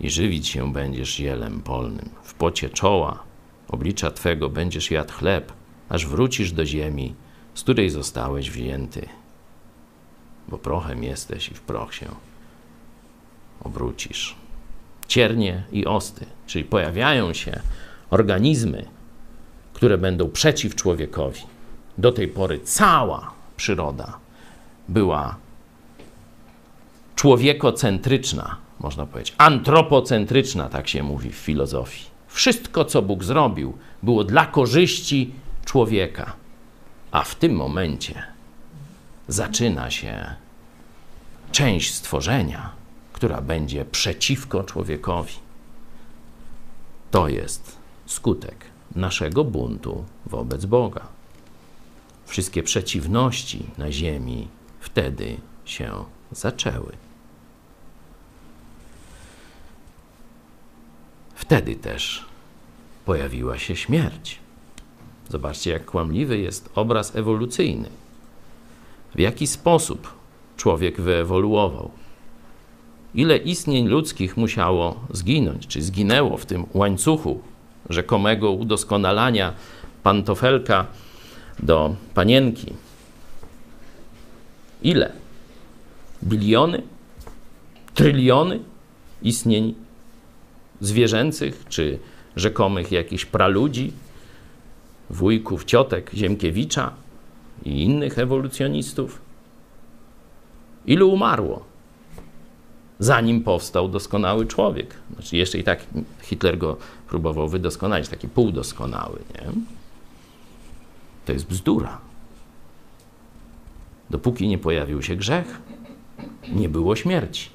[SPEAKER 2] I żywić się będziesz zielem polnym. W pocie czoła oblicza twego będziesz jadł chleb, aż wrócisz do ziemi, z której zostałeś wzięty. Bo prochem jesteś i w proch się obrócisz. Ciernie i osty, czyli pojawiają się organizmy, które będą przeciw człowiekowi. Do tej pory cała przyroda była człowiekocentryczna, można powiedzieć, antropocentryczna, tak się mówi w filozofii. Wszystko, co Bóg zrobił, było dla korzyści człowieka. A w tym momencie zaczyna się część stworzenia, która będzie przeciwko człowiekowi. To jest skutek naszego buntu wobec Boga. Wszystkie przeciwności na ziemi wtedy się zaczęły. Wtedy też pojawiła się śmierć. Zobaczcie, jak kłamliwy jest obraz ewolucyjny. W jaki sposób człowiek wyewoluował? Ile istnień ludzkich musiało zginąć, czy zginęło w tym łańcuchu rzekomego udoskonalania pantofelka do panienki? Ile? Biliony? Tryliony istnień zwierzęcych, czy rzekomych jakichś praludzi, wujków, ciotek Ziemkiewicza i innych ewolucjonistów? Ilu umarło, zanim powstał doskonały człowiek? Znaczy, jeszcze i tak Hitler go próbował wydoskonalić, taki półdoskonały, nie? To jest bzdura. Dopóki nie pojawił się grzech, nie było śmierci.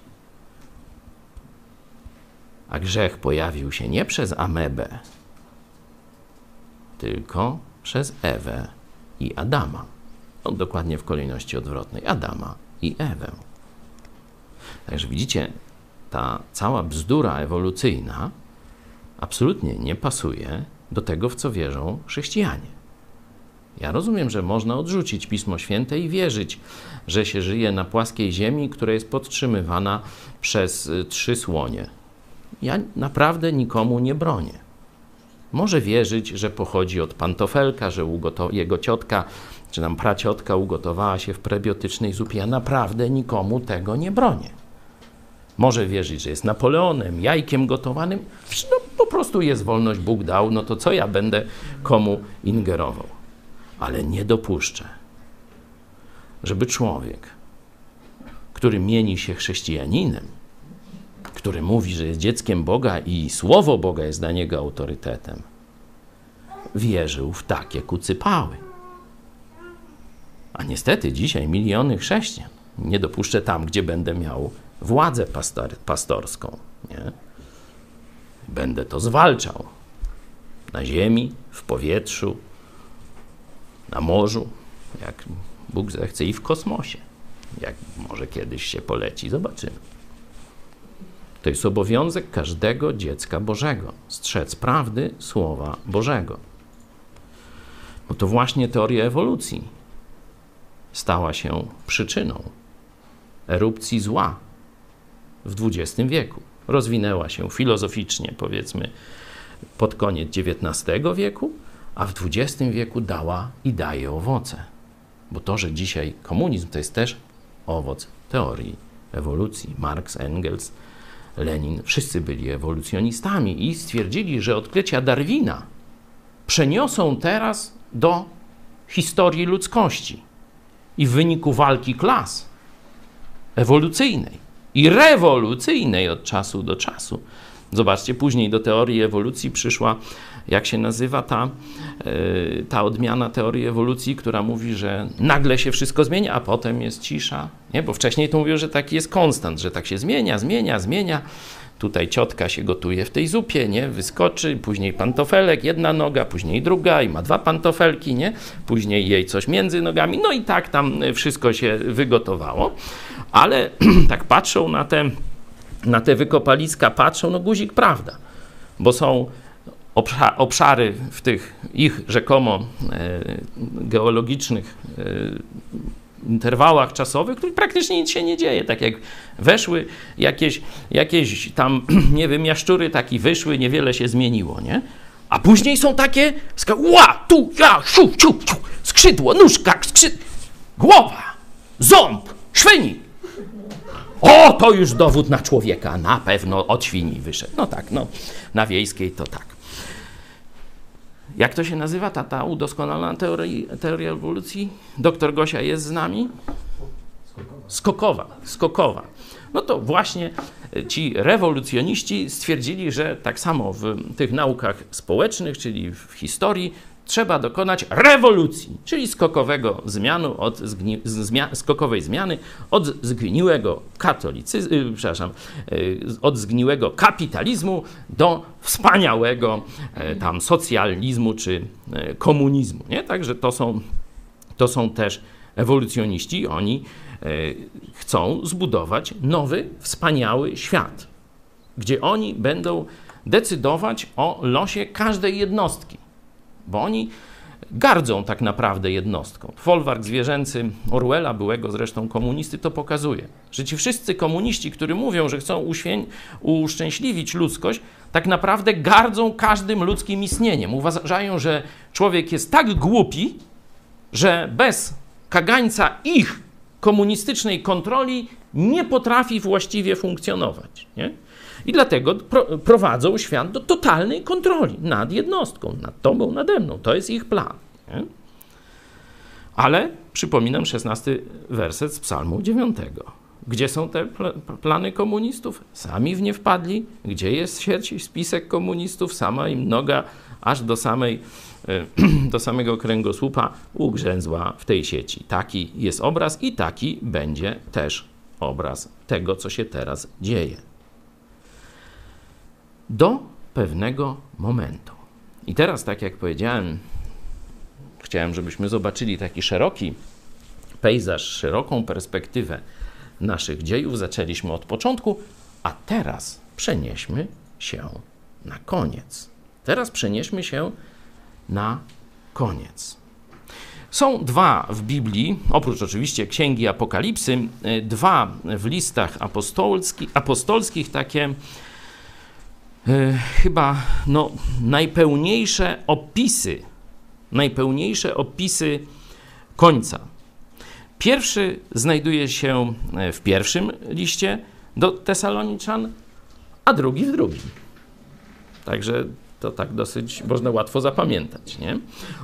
[SPEAKER 2] A grzech pojawił się nie przez amebę, tylko przez Ewę i Adama. No, dokładnie w kolejności odwrotnej Adama i Ewę. Także widzicie, ta cała bzdura ewolucyjna absolutnie nie pasuje do tego, w co wierzą chrześcijanie. Ja rozumiem, że można odrzucić Pismo Święte i wierzyć, że się żyje na płaskiej ziemi, która jest podtrzymywana przez y, trzy słonie. ja naprawdę nikomu nie bronię. Może wierzyć, że pochodzi od pantofelka, że jego ciotka czy nam praciotka ugotowała się w prebiotycznej zupie. Ja naprawdę nikomu tego nie bronię. Może wierzyć, że jest Napoleonem, jajkiem gotowanym. No, po prostu jest wolność, Bóg dał, no to co ja będę komu ingerował? Ale nie dopuszczę, żeby człowiek, który mieni się chrześcijaninem, który mówi, że jest dzieckiem Boga i słowo Boga jest dla niego autorytetem, wierzył w takie kucypały. A niestety dzisiaj miliony chrześcijan nie dopuszczę tam, gdzie będę miał władzę pastor, pastorską. Nie? Będę to zwalczał. Na ziemi, w powietrzu, na morzu, jak Bóg zechce, i w kosmosie. Jak może kiedyś się poleci, zobaczymy. To jest obowiązek każdego dziecka Bożego strzec prawdy Słowa Bożego. Bo to właśnie teoria ewolucji stała się przyczyną erupcji zła w XX wieku. Rozwinęła się filozoficznie, powiedzmy, pod koniec XIX wieku, a w XX wieku dała i daje owoce. Bo to, że dzisiaj komunizm to jest też owoc teorii ewolucji. Marx, Engels, Lenin, wszyscy byli ewolucjonistami i stwierdzili, że odkrycia Darwina przeniosą teraz do historii ludzkości i w wyniku walki klas ewolucyjnej i rewolucyjnej od czasu do czasu. Zobaczcie, później do teorii ewolucji przyszła, jak się nazywa ta, yy, ta odmiana teorii ewolucji, która mówi, że nagle się wszystko zmienia, a potem jest cisza. Nie? Bo wcześniej to mówiło, że taki jest konstant, że tak się zmienia, zmienia, zmienia. Tutaj ciotka się gotuje w tej zupie, nie? Wyskoczy, później pantofelek, jedna noga, później druga i ma dwa pantofelki, nie? Później jej coś między nogami. No i tak tam wszystko się wygotowało. Ale tak patrzą na te, na te wykopaliska, patrzą, no guzik prawda, bo są obszary w tych ich rzekomo e, geologicznych e, interwałach czasowych, w których praktycznie nic się nie dzieje. Tak jak weszły jakieś, jakieś tam, nie wiem, jaszczury taki wyszły, niewiele się zmieniło, nie? A później są takie, ła, tu, ja, siu, siu, siu, skrzydło, nóżka, skrzyd... głowa, ząb, szwynik. O, to już dowód na człowieka, na pewno od świni wyszedł. No tak, no, na wiejskiej to tak. Jak to się nazywa ta, ta udoskonalona teoria, ewolucji? Doktor Gosia jest z nami? Skokowa. Skokowa. No to właśnie e, ci rewolucjoniści stwierdzili, że tak samo w tych naukach społecznych, czyli w historii, trzeba dokonać rewolucji, czyli skokowego zmianu od zgni, zmia, skokowej zmiany od zgniłego katolicyzmu, yy, przepraszam, yy, od zgniłego kapitalizmu do wspaniałego yy, tam socjalizmu czy y, komunizmu. Nie? Także to są, to są też ewolucjoniści. Oni y, chcą zbudować nowy, wspaniały świat, gdzie oni będą decydować o losie każdej jednostki bo oni gardzą tak naprawdę jednostką. Folwark zwierzęcy Orwella, byłego zresztą komunisty, to pokazuje, że ci wszyscy komuniści, którzy mówią, że chcą uświę- uszczęśliwić ludzkość, tak naprawdę gardzą każdym ludzkim istnieniem. Uważają, że człowiek jest tak głupi, że bez kagańca ich komunistycznej kontroli nie potrafi właściwie funkcjonować. Nie? I dlatego pro, prowadzą świat do totalnej kontroli nad jednostką, nad tobą, nade mną. To jest ich plan. Nie? Ale przypominam 16 werset z Psalmu 9. Gdzie są te plany komunistów? Sami w nie wpadli. Gdzie jest spisek komunistów? Sama im noga aż do, samej, e, do samego kręgosłupa ugrzęzła w tej sieci. Taki jest obraz i taki będzie też obraz tego, co się teraz dzieje do pewnego momentu. I teraz, tak jak powiedziałem, chciałem, żebyśmy zobaczyli taki szeroki pejzaż, szeroką perspektywę naszych dziejów. Zaczęliśmy od początku, a teraz przenieśmy się na koniec. Teraz przenieśmy się na koniec. Są dwa w Biblii, oprócz oczywiście Księgi Apokalipsy, dwa w listach apostolskich, apostolskich takie e, chyba no, najpełniejsze opisy, najpełniejsze opisy końca. Pierwszy znajduje się e, w pierwszym liście do Tesaloniczan, a drugi w drugim. Także to tak dosyć można łatwo zapamiętać. Nie?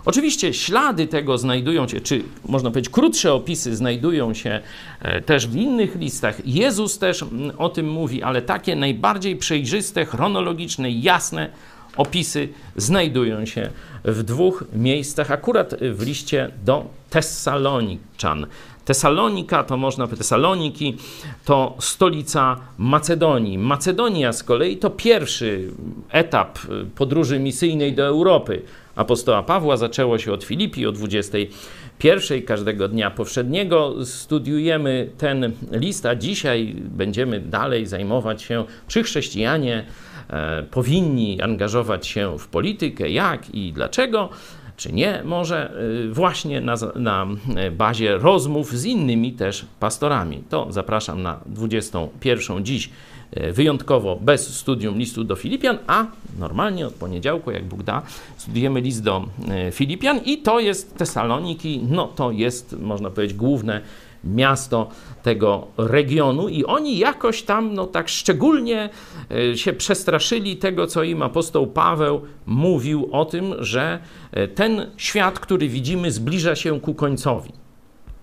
[SPEAKER 2] Oczywiście ślady tego znajdują się, czy można powiedzieć krótsze opisy znajdują się e, też w innych listach. Jezus też mm, o tym mówi, ale takie najbardziej przejrzyste, chronologiczne, jasne opisy znajdują się w dwóch miejscach, akurat w liście do Tessaloniczan. Tesalonika to można Tesaloniki to stolica Macedonii. Macedonia z kolei to pierwszy etap podróży misyjnej do Europy. Apostoła Pawła zaczęło się od Filipi o 21 każdego dnia powszedniego. Studiujemy ten list, a dzisiaj będziemy dalej zajmować się, czy chrześcijanie e, powinni angażować się w politykę, jak i dlaczego czy nie, może y, właśnie na, na bazie rozmów z innymi też pastorami. To zapraszam na 21 dziś y, wyjątkowo bez studium listu do Filipian, a normalnie od poniedziałku, jak Bóg da, studiujemy list do y, Filipian i to jest Tesaloniki, no to jest, można powiedzieć, główne miasto tego regionu i oni jakoś tam, no tak szczególnie e, się przestraszyli tego, co im apostoł Paweł mówił o tym, że e, ten świat, który widzimy, zbliża się ku końcowi.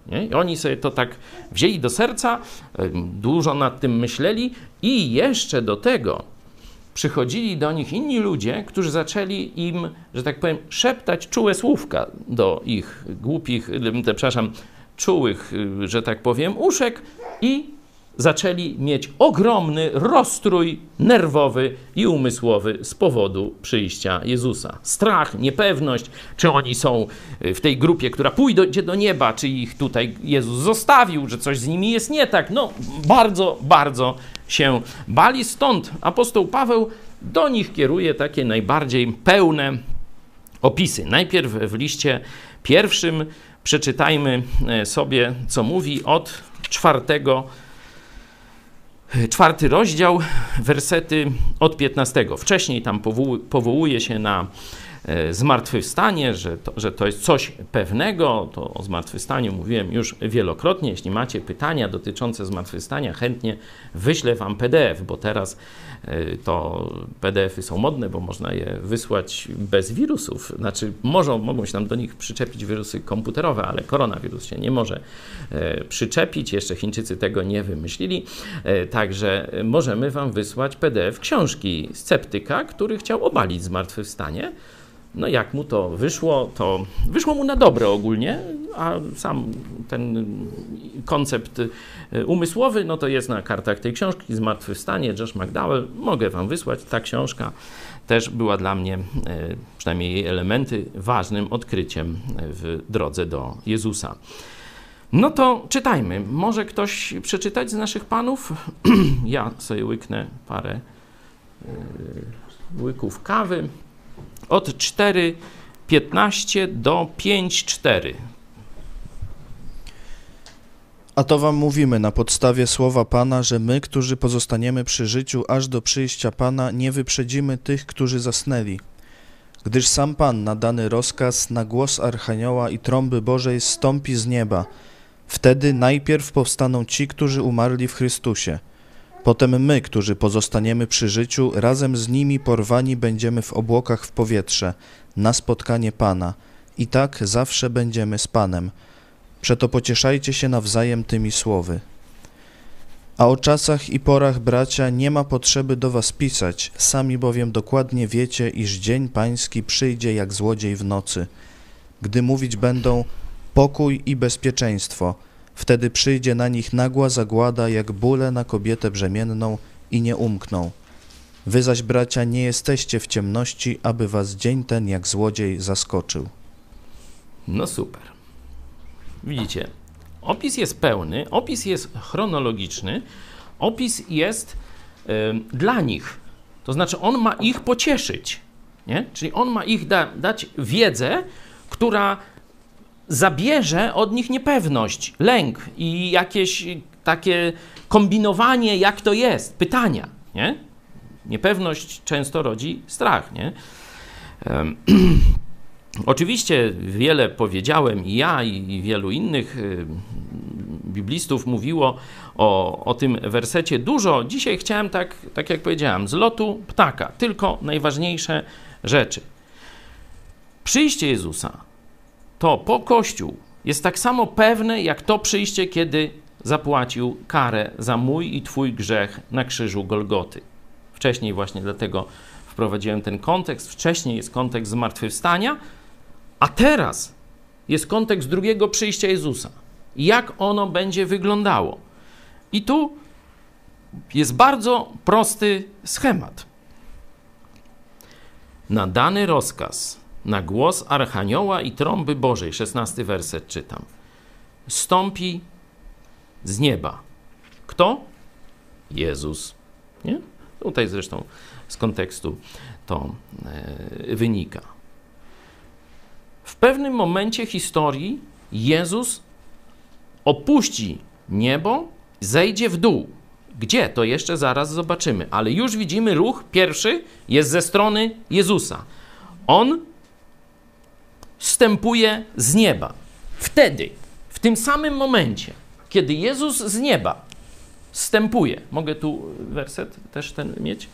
[SPEAKER 2] Nie? I oni sobie to tak wzięli do serca, e, dużo nad tym myśleli i jeszcze do tego przychodzili do nich inni ludzie, którzy zaczęli im, że tak powiem, szeptać czułe słówka do ich głupich, przepraszam, czułych, że tak powiem, uszek i zaczęli mieć ogromny rozstrój nerwowy i umysłowy z powodu przyjścia Jezusa. Strach, niepewność, czy oni są y, w tej grupie, która pójdzie do nieba, czy ich tutaj Jezus zostawił, że coś z nimi jest nie tak. No, bardzo, bardzo się bali. Stąd apostoł Paweł do nich kieruje takie najbardziej pełne opisy. Najpierw w liście pierwszym Przeczytajmy e, sobie, co mówi od czwartego, e, czwarty rozdział, wersety od 15. Wcześniej tam powołuje się na e, zmartwychwstanie, że to, że to jest coś pewnego. To o zmartwychwstaniu mówiłem już wielokrotnie. Jeśli macie pytania dotyczące zmartwychwstania, chętnie wyślę Wam PDF, bo teraz to PDFy są modne, bo można je wysłać bez wirusów. Znaczy, może, mogą się nam do nich przyczepić wirusy komputerowe, ale koronawirus się nie może e, przyczepić. Jeszcze Chińczycy tego nie wymyślili. E, także możemy Wam wysłać PDF książki sceptyka, który chciał obalić zmartwychwstanie. No jak mu to wyszło, to wyszło mu na dobre ogólnie, a sam ten koncept y, umysłowy, no to jest na kartach tej książki, Zmartwychwstanie, Josh McDowell, mogę wam wysłać, ta książka też była dla mnie, y, przynajmniej jej elementy, ważnym odkryciem w drodze do Jezusa. No to czytajmy. Może ktoś przeczytać z naszych panów? ja sobie łyknę parę y, łyków kawy od 4,15 do 5,4.
[SPEAKER 4] A to wam mówimy na podstawie słowa Pana, że my, którzy pozostaniemy przy życiu aż do przyjścia Pana, nie wyprzedzimy tych, którzy zasnęli. Gdyż sam Pan na dany rozkaz, na głos Archanioła i trąby Bożej stąpi z nieba. Wtedy najpierw powstaną ci, którzy umarli w Chrystusie – Potem my, którzy pozostaniemy przy życiu, razem z nimi porwani będziemy w obłokach w powietrze, na spotkanie Pana. I tak zawsze będziemy z Panem. Przeto pocieszajcie się nawzajem tymi słowy. A o czasach i porach, bracia, nie ma potrzeby do was pisać, sami bowiem dokładnie wiecie, iż dzień pański przyjdzie jak złodziej w nocy, gdy mówić będą pokój i bezpieczeństwo – Wtedy przyjdzie na nich nagła zagłada, jak bóle na kobietę brzemienną i nie umkną. Wy zaś, bracia, nie jesteście w ciemności, aby was dzień ten jak złodziej zaskoczył.
[SPEAKER 2] No super. Widzicie, opis jest pełny, opis jest chronologiczny, opis jest y, dla nich. To znaczy, on ma ich pocieszyć. Nie? Czyli on ma ich da, dać wiedzę, która zabierze od nich niepewność, lęk i jakieś takie kombinowanie, jak to jest, pytania. Nie? niepewność często rodzi strach, nie? Oczywiście wiele powiedziałem i ja, i wielu innych y, biblistów mówiło o, o tym wersecie dużo. Dzisiaj chciałem tak, tak jak powiedziałem, z lotu ptaka, tylko najważniejsze rzeczy. Przyjście Jezusa to po Kościół jest tak samo pewne, jak to przyjście, kiedy zapłacił karę za mój i Twój grzech na krzyżu Golgoty. Wcześniej właśnie dlatego wprowadziłem ten kontekst. Wcześniej jest kontekst zmartwychwstania, a teraz jest kontekst drugiego przyjścia Jezusa. Jak ono będzie wyglądało. I tu jest bardzo prosty schemat. Na dany rozkaz, na głos Archanioła i trąby Bożej, 16 werset czytam, stąpi z nieba. Kto? Jezus. Nie? Tutaj zresztą z kontekstu to e, wynika. W pewnym momencie historii Jezus opuści niebo, zejdzie w dół. Gdzie? To jeszcze zaraz zobaczymy, ale już widzimy ruch pierwszy jest ze strony Jezusa. On wstępuje z nieba. Wtedy, w tym samym momencie, kiedy Jezus z nieba wstępuje, mogę tu werset też ten mieć?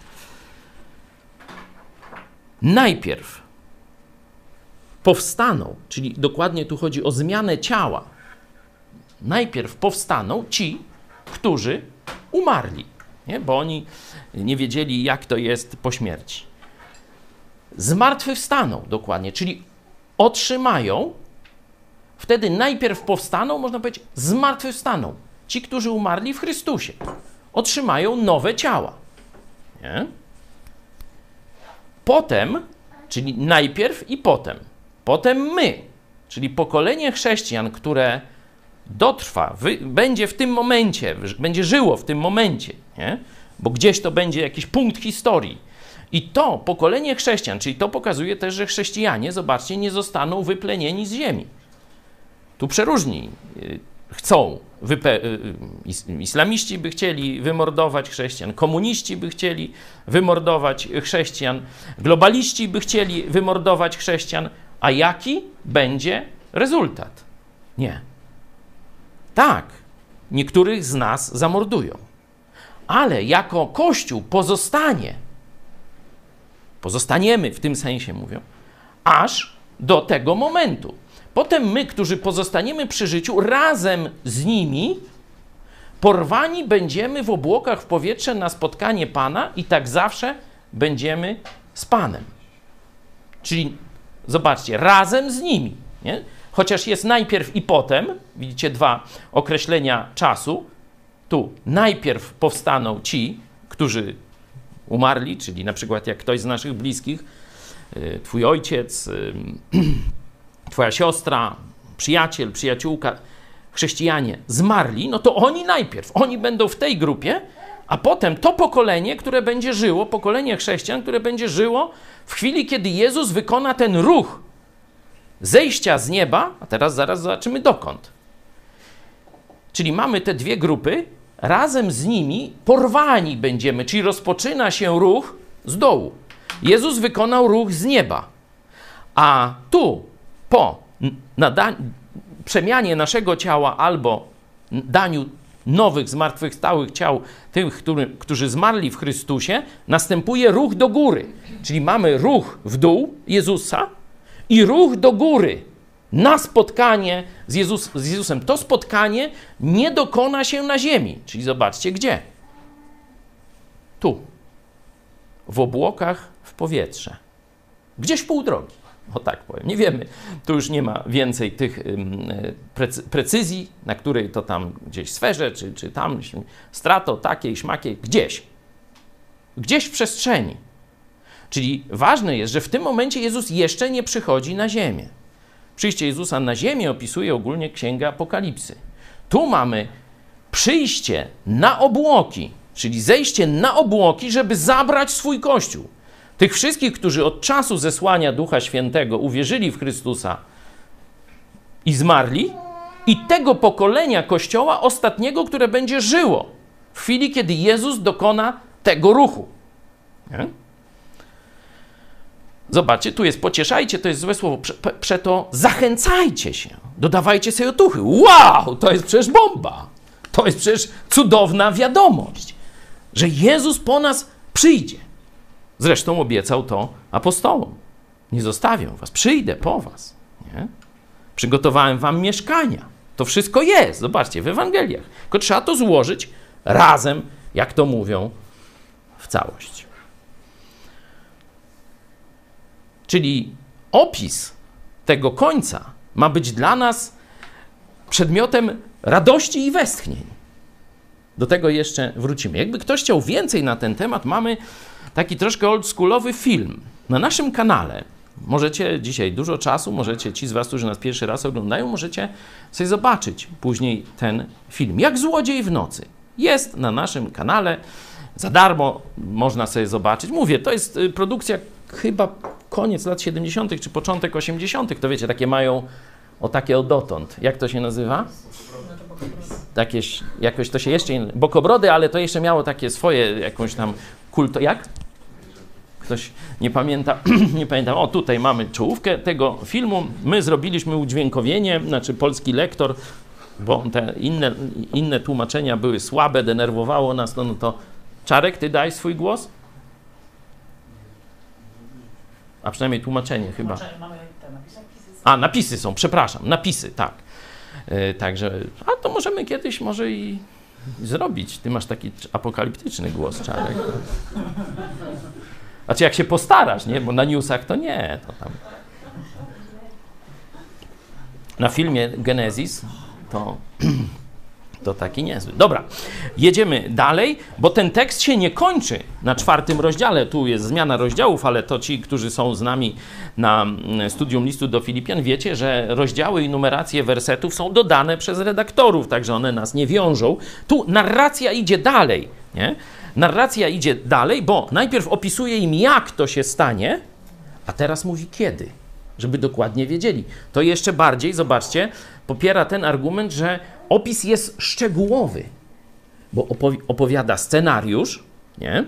[SPEAKER 2] Najpierw powstaną, czyli dokładnie tu chodzi o zmianę ciała. Najpierw powstaną ci, którzy umarli, nie? bo oni nie wiedzieli, jak to jest po śmierci. Zmartwychwstaną dokładnie, czyli otrzymają, wtedy najpierw powstaną, można powiedzieć, zmartwychwstaną. Ci, którzy umarli w Chrystusie, otrzymają nowe ciała. Nie? Potem, czyli najpierw i potem, potem my, czyli pokolenie chrześcijan, które dotrwa, wy, będzie w tym momencie, będzie żyło w tym momencie, nie? bo gdzieś to będzie jakiś punkt historii. I to pokolenie chrześcijan, czyli to pokazuje też, że chrześcijanie, zobaczcie, nie zostaną wyplenieni z ziemi. Tu przeróżni y, chcą, wype- y, islamiści by chcieli wymordować chrześcijan, komuniści by chcieli wymordować chrześcijan, globaliści by chcieli wymordować chrześcijan, a jaki będzie rezultat? Nie. Tak, niektórych z nas zamordują, ale jako Kościół pozostanie, pozostaniemy w tym sensie, mówią, aż do tego momentu. Potem my, którzy pozostaniemy przy życiu, razem z nimi porwani będziemy w obłokach w powietrze na spotkanie Pana i tak zawsze będziemy z Panem. Czyli zobaczcie, razem z nimi. Nie? Chociaż jest najpierw i potem, widzicie dwa określenia czasu. Tu najpierw powstaną ci, którzy umarli, czyli na przykład jak ktoś z naszych bliskich, y, twój ojciec, y, twoja siostra, przyjaciel, przyjaciółka, chrześcijanie zmarli, no to oni najpierw, oni będą w tej grupie, a potem to pokolenie, które będzie żyło, pokolenie chrześcijan, które będzie żyło w chwili, kiedy Jezus wykona ten ruch zejścia z nieba, a teraz zaraz zobaczymy dokąd. Czyli mamy te dwie grupy, razem z nimi porwani będziemy, czyli rozpoczyna się ruch z dołu. Jezus wykonał ruch z nieba, a tu po przemianie naszego ciała albo daniu nowych, zmartwychwstałych ciał, tych, który, którzy zmarli w Chrystusie, następuje ruch do góry. Czyli mamy ruch w dół Jezusa i ruch do góry na spotkanie z, Jezus, z Jezusem. To spotkanie nie dokona się na ziemi. Czyli zobaczcie gdzie. Tu. W obłokach w powietrze. Gdzieś pół drogi. O tak powiem. Nie wiemy. Tu już nie ma więcej tych precy precyzji, na której to tam gdzieś sferze, czy, czy tam strato takiej, śmakiej, gdzieś. Gdzieś w przestrzeni. Czyli ważne jest, że w tym momencie Jezus jeszcze nie przychodzi na ziemię. Przyjście Jezusa na ziemię opisuje ogólnie Księga Apokalipsy. Tu mamy przyjście na obłoki, czyli zejście na obłoki, żeby zabrać swój Kościół. Tych wszystkich, którzy od czasu zesłania Ducha Świętego uwierzyli w Chrystusa i zmarli, i tego pokolenia Kościoła ostatniego, które będzie żyło w chwili, kiedy Jezus dokona tego ruchu. Nie? Zobaczcie, tu jest pocieszajcie, to jest złe słowo. Prze, przeto zachęcajcie się, dodawajcie sobie otuchy. Wow, to jest przecież bomba. To jest przecież cudowna wiadomość, że Jezus po nas przyjdzie. Zresztą obiecał to apostołom. Nie zostawię was, przyjdę po was. Nie? Przygotowałem wam mieszkania. To wszystko jest, zobaczcie, w Ewangeliach. Tylko trzeba to złożyć razem, jak to mówią, w całość. Czyli opis tego końca ma być dla nas przedmiotem radości i westchnień. Do tego jeszcze wrócimy. Jakby ktoś chciał więcej na ten temat, mamy taki troszkę oldschoolowy film na naszym kanale. Możecie dzisiaj dużo czasu, możecie ci z Was, którzy nas pierwszy raz oglądają, możecie sobie zobaczyć później ten film. Jak złodziej w nocy. Jest na naszym kanale. Za darmo można sobie zobaczyć. Mówię, to jest y, produkcja chyba koniec lat 70. czy początek 80. To wiecie, takie mają o takie o dotąd. Jak to się nazywa? Takie, jakoś to się jeszcze. Bokobrody, ale to jeszcze miało takie swoje jakąś tam kulto. Jak? Ktoś nie pamięta, nie pamiętam. O, tutaj mamy czołówkę tego filmu. My zrobiliśmy udźwiękowienie, znaczy polski lektor, bo te inne, inne tłumaczenia były słabe, denerwowało nas, no, no to Czarek, ty daj swój głos? A przynajmniej tłumaczenie chyba.
[SPEAKER 3] Mamy te napisy?
[SPEAKER 2] A, napisy są, przepraszam, napisy, tak. Yy, także, a to możemy kiedyś może i zrobić. Ty masz taki apokaliptyczny głos, Czarek. Znaczy, jak się postarasz, nie? Bo na newsach to nie, to tam. Na filmie Genesis to to taki niezły. Dobra, jedziemy dalej, bo ten tekst się nie kończy na czwartym rozdziale. Tu jest zmiana rozdziałów, ale to ci, którzy są z nami na mm, studium listu do Filipian, wiecie, że rozdziały i numeracje wersetów są dodane przez redaktorów, także one nas nie wiążą. Tu narracja idzie dalej, nie? Narracja idzie dalej, bo najpierw opisuje im, jak to się stanie, a teraz mówi kiedy, żeby dokładnie wiedzieli. To jeszcze bardziej, zobaczcie, popiera ten argument, że opis jest szczegółowy, bo opowiada scenariusz, nie?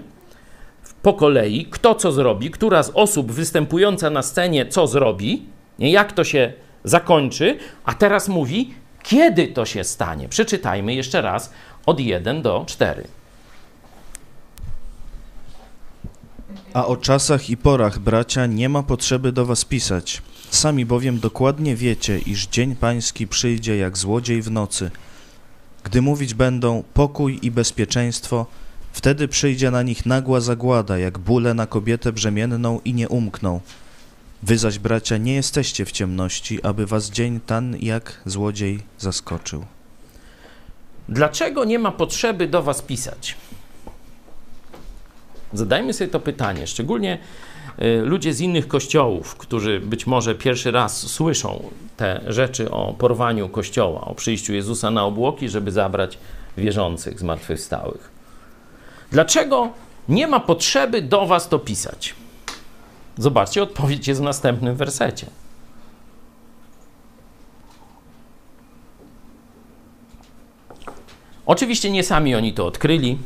[SPEAKER 2] Po kolei, kto co zrobi, która z osób występująca na scenie co zrobi, nie? jak to się zakończy, a teraz mówi, kiedy to się stanie. Przeczytajmy jeszcze raz od 1 do 4.
[SPEAKER 4] A o czasach i porach, bracia, nie ma potrzeby do was pisać. Sami bowiem dokładnie wiecie, iż dzień pański przyjdzie jak złodziej w nocy. Gdy mówić będą pokój i bezpieczeństwo, wtedy przyjdzie na nich nagła zagłada, jak bóle na kobietę brzemienną i nie umkną. Wy zaś, bracia, nie jesteście w ciemności, aby was dzień ten jak złodziej zaskoczył.
[SPEAKER 2] Dlaczego nie ma potrzeby do was pisać? Zadajmy sobie to pytanie, szczególnie y, ludzie z innych kościołów, którzy być może pierwszy raz słyszą te rzeczy o porwaniu kościoła, o przyjściu Jezusa na obłoki, żeby zabrać wierzących zmartwychwstałych. Dlaczego nie ma potrzeby do was to pisać? Zobaczcie, odpowiedź jest w następnym wersecie. Oczywiście nie sami oni to odkryli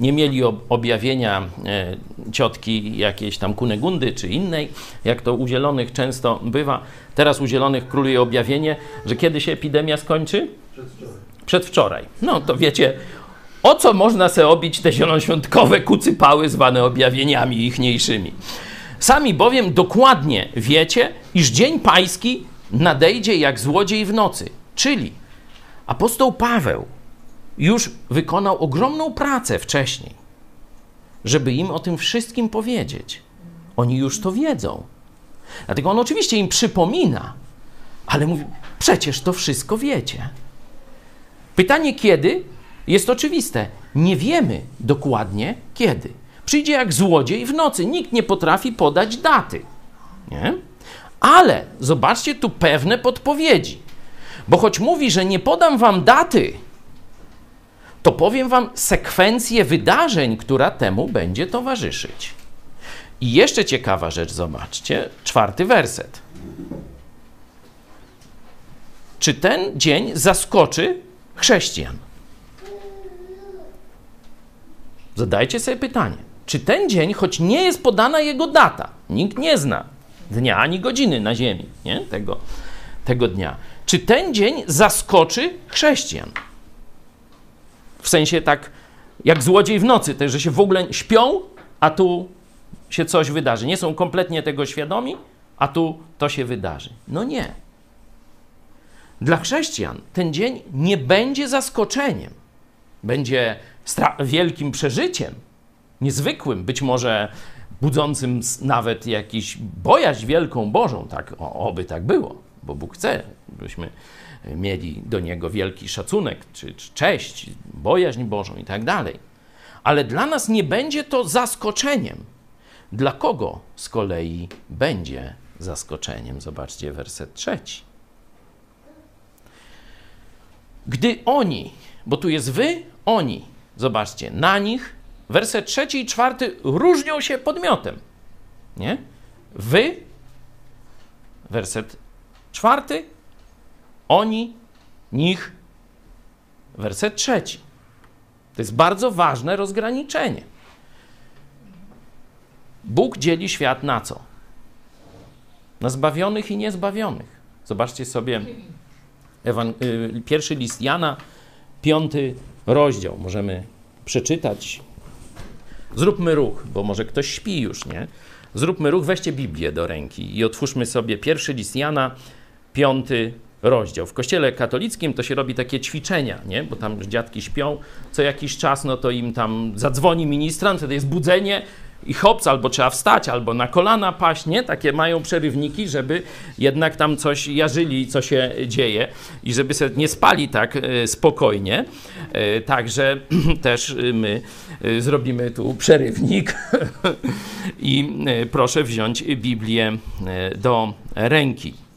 [SPEAKER 2] nie mieli objawienia e, ciotki jakiejś tam Kunegundy czy innej, jak to u zielonych często bywa. Teraz u zielonych króluje objawienie, że kiedy się epidemia skończy? Przedwczoraj. Przedwczoraj. No to wiecie, o co można sobie obić te zielonoświątkowe kucypały zwane objawieniami ichniejszymi. Sami bowiem dokładnie wiecie, iż dzień pański nadejdzie jak złodziej w nocy. Czyli apostoł Paweł już wykonał ogromną pracę wcześniej, żeby im o tym wszystkim powiedzieć. Oni już to wiedzą. Dlatego on oczywiście im przypomina, ale mówi: Przecież to wszystko wiecie. Pytanie kiedy jest oczywiste. Nie wiemy dokładnie kiedy. Przyjdzie jak złodziej w nocy. Nikt nie potrafi podać daty. Nie? Ale zobaczcie tu pewne podpowiedzi. Bo choć mówi, że nie podam wam daty, to powiem Wam sekwencję wydarzeń, która temu będzie towarzyszyć. I jeszcze ciekawa rzecz, zobaczcie, czwarty werset. Czy ten dzień zaskoczy chrześcijan? Zadajcie sobie pytanie. czy ten dzień, choć nie jest podana jego data, nikt nie zna dnia ani godziny na ziemi, nie? Tego, tego dnia. Czy ten dzień zaskoczy chrześcijan? W sensie tak jak złodziej w nocy, też, że się w ogóle śpią, a tu się coś wydarzy. Nie są kompletnie tego świadomi, a tu to się wydarzy. No nie. Dla chrześcijan ten dzień nie będzie zaskoczeniem, będzie wielkim przeżyciem, niezwykłym, być może budzącym nawet jakiś bojaźń wielką Bożą, tak, o, oby tak było, bo Bóg chce, byśmy mieli do Niego wielki szacunek, czy, czy cześć, bojaźń Bożą i tak dalej. Ale dla nas nie będzie to zaskoczeniem. Dla kogo z kolei będzie zaskoczeniem? Zobaczcie werset trzeci. Gdy oni, bo tu jest wy, oni, zobaczcie, na nich, werset trzeci i czwarty różnią się podmiotem. Nie? Wy, werset czwarty, oni, nich, werset trzeci. To jest bardzo ważne rozgraniczenie. Bóg dzieli świat na co? Na zbawionych i niezbawionych. Zobaczcie sobie y, pierwszy list Jana, piąty rozdział. Możemy przeczytać. Zróbmy ruch, bo może ktoś śpi już, nie? Zróbmy ruch, weźcie Biblię do ręki i otwórzmy sobie pierwszy list Jana, piąty rozdział. W kościele katolickim to się robi takie ćwiczenia, nie? bo tam dziadki śpią, co jakiś czas no to im tam zadzwoni ministrant, wtedy jest budzenie i hops, albo trzeba wstać, albo na kolana paść, nie? Takie mają przerywniki, żeby jednak tam coś jarzyli, co się dzieje i żeby sobie nie spali tak e, spokojnie. E, także też my e, zrobimy tu przerywnik i proszę wziąć Biblię do ręki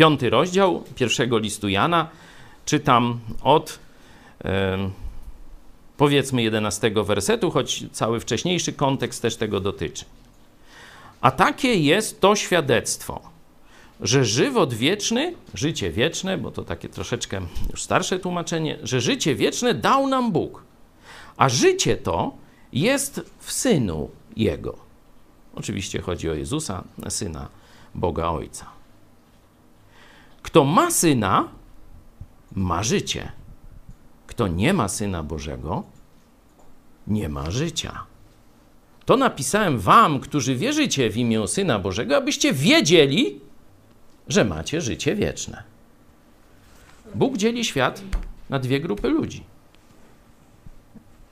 [SPEAKER 2] piąty rozdział pierwszego listu Jana. Czytam od powiedzmy 11 wersetu, choć cały wcześniejszy kontekst też tego dotyczy. A takie jest to świadectwo, że żywot wieczny, życie wieczne, bo to takie troszeczkę już starsze tłumaczenie, że życie wieczne dał nam Bóg, a życie to jest w Synu Jego. Oczywiście chodzi o Jezusa, Syna Boga Ojca. Kto ma syna, ma życie. Kto nie ma syna Bożego, nie ma życia. To napisałem wam, którzy wierzycie w imię Syna Bożego, abyście wiedzieli, że macie życie wieczne. Bóg dzieli świat na dwie grupy ludzi: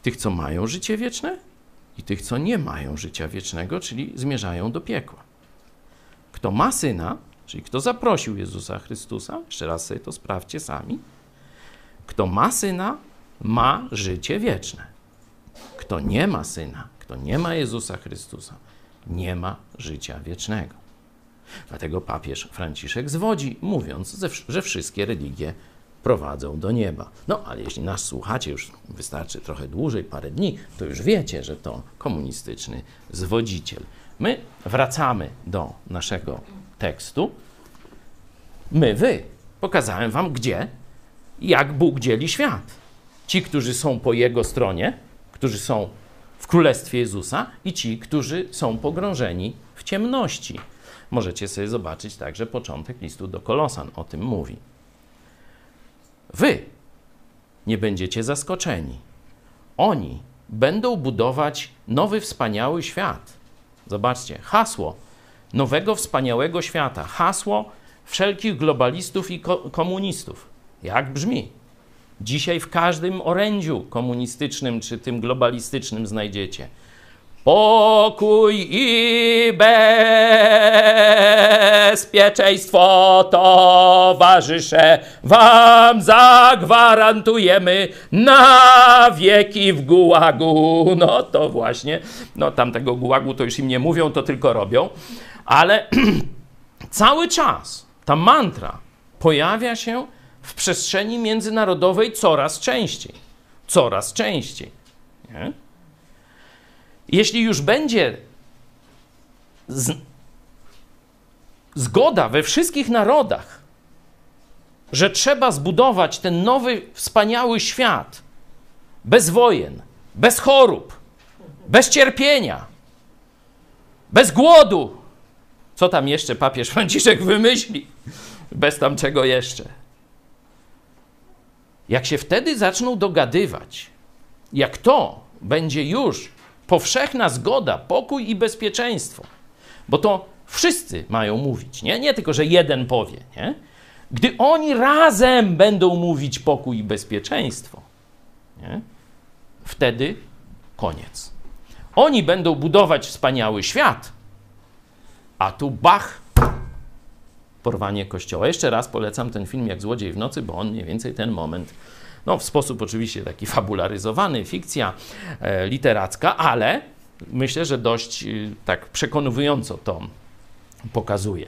[SPEAKER 2] tych, co mają życie wieczne, i tych, co nie mają życia wiecznego, czyli zmierzają do piekła. Kto ma syna, Czyli kto zaprosił Jezusa Chrystusa, jeszcze raz sobie to sprawdźcie sami, kto ma syna, ma życie wieczne. Kto nie ma syna, kto nie ma Jezusa Chrystusa, nie ma życia wiecznego. Dlatego papież Franciszek zwodzi, mówiąc, że wszystkie religie prowadzą do nieba. No, ale jeśli nas słuchacie, już wystarczy trochę dłużej, parę dni, to już wiecie, że to komunistyczny zwodziciel. My wracamy do naszego tekstu. My, wy. Pokazałem wam, gdzie, jak Bóg dzieli świat. Ci, którzy są po Jego stronie, którzy są w Królestwie Jezusa i ci, którzy są pogrążeni w ciemności. Możecie sobie zobaczyć także początek listu do Kolosan, o tym mówi. Wy nie będziecie zaskoczeni. Oni będą budować nowy, wspaniały świat. Zobaczcie, hasło nowego, wspaniałego świata. Hasło wszelkich globalistów i ko komunistów. Jak brzmi? Dzisiaj w każdym orędziu komunistycznym czy tym globalistycznym znajdziecie pokój i bezpieczeństwo towarzysze wam zagwarantujemy na wieki w gułagu. No to właśnie, no tam tego gułagu to już im nie mówią, to tylko robią ale cały czas ta mantra pojawia się w przestrzeni międzynarodowej coraz częściej. Coraz częściej. Nie? Jeśli już będzie z... zgoda we wszystkich narodach, że trzeba zbudować ten nowy, wspaniały świat bez wojen, bez chorób, bez cierpienia, bez głodu. Co tam jeszcze papież Franciszek wymyśli? Bez tam czego jeszcze. Jak się wtedy zaczną dogadywać, jak to będzie już powszechna zgoda, pokój i bezpieczeństwo, bo to wszyscy mają mówić, nie? Nie tylko, że jeden powie, nie? Gdy oni razem będą mówić pokój i bezpieczeństwo, nie? wtedy koniec. Oni będą budować wspaniały świat, a tu bach, porwanie kościoła. Jeszcze raz polecam ten film jak Złodziej w nocy, bo on mniej więcej ten moment, no w sposób oczywiście taki fabularyzowany, fikcja e, literacka, ale myślę, że dość e, tak przekonująco to pokazuje.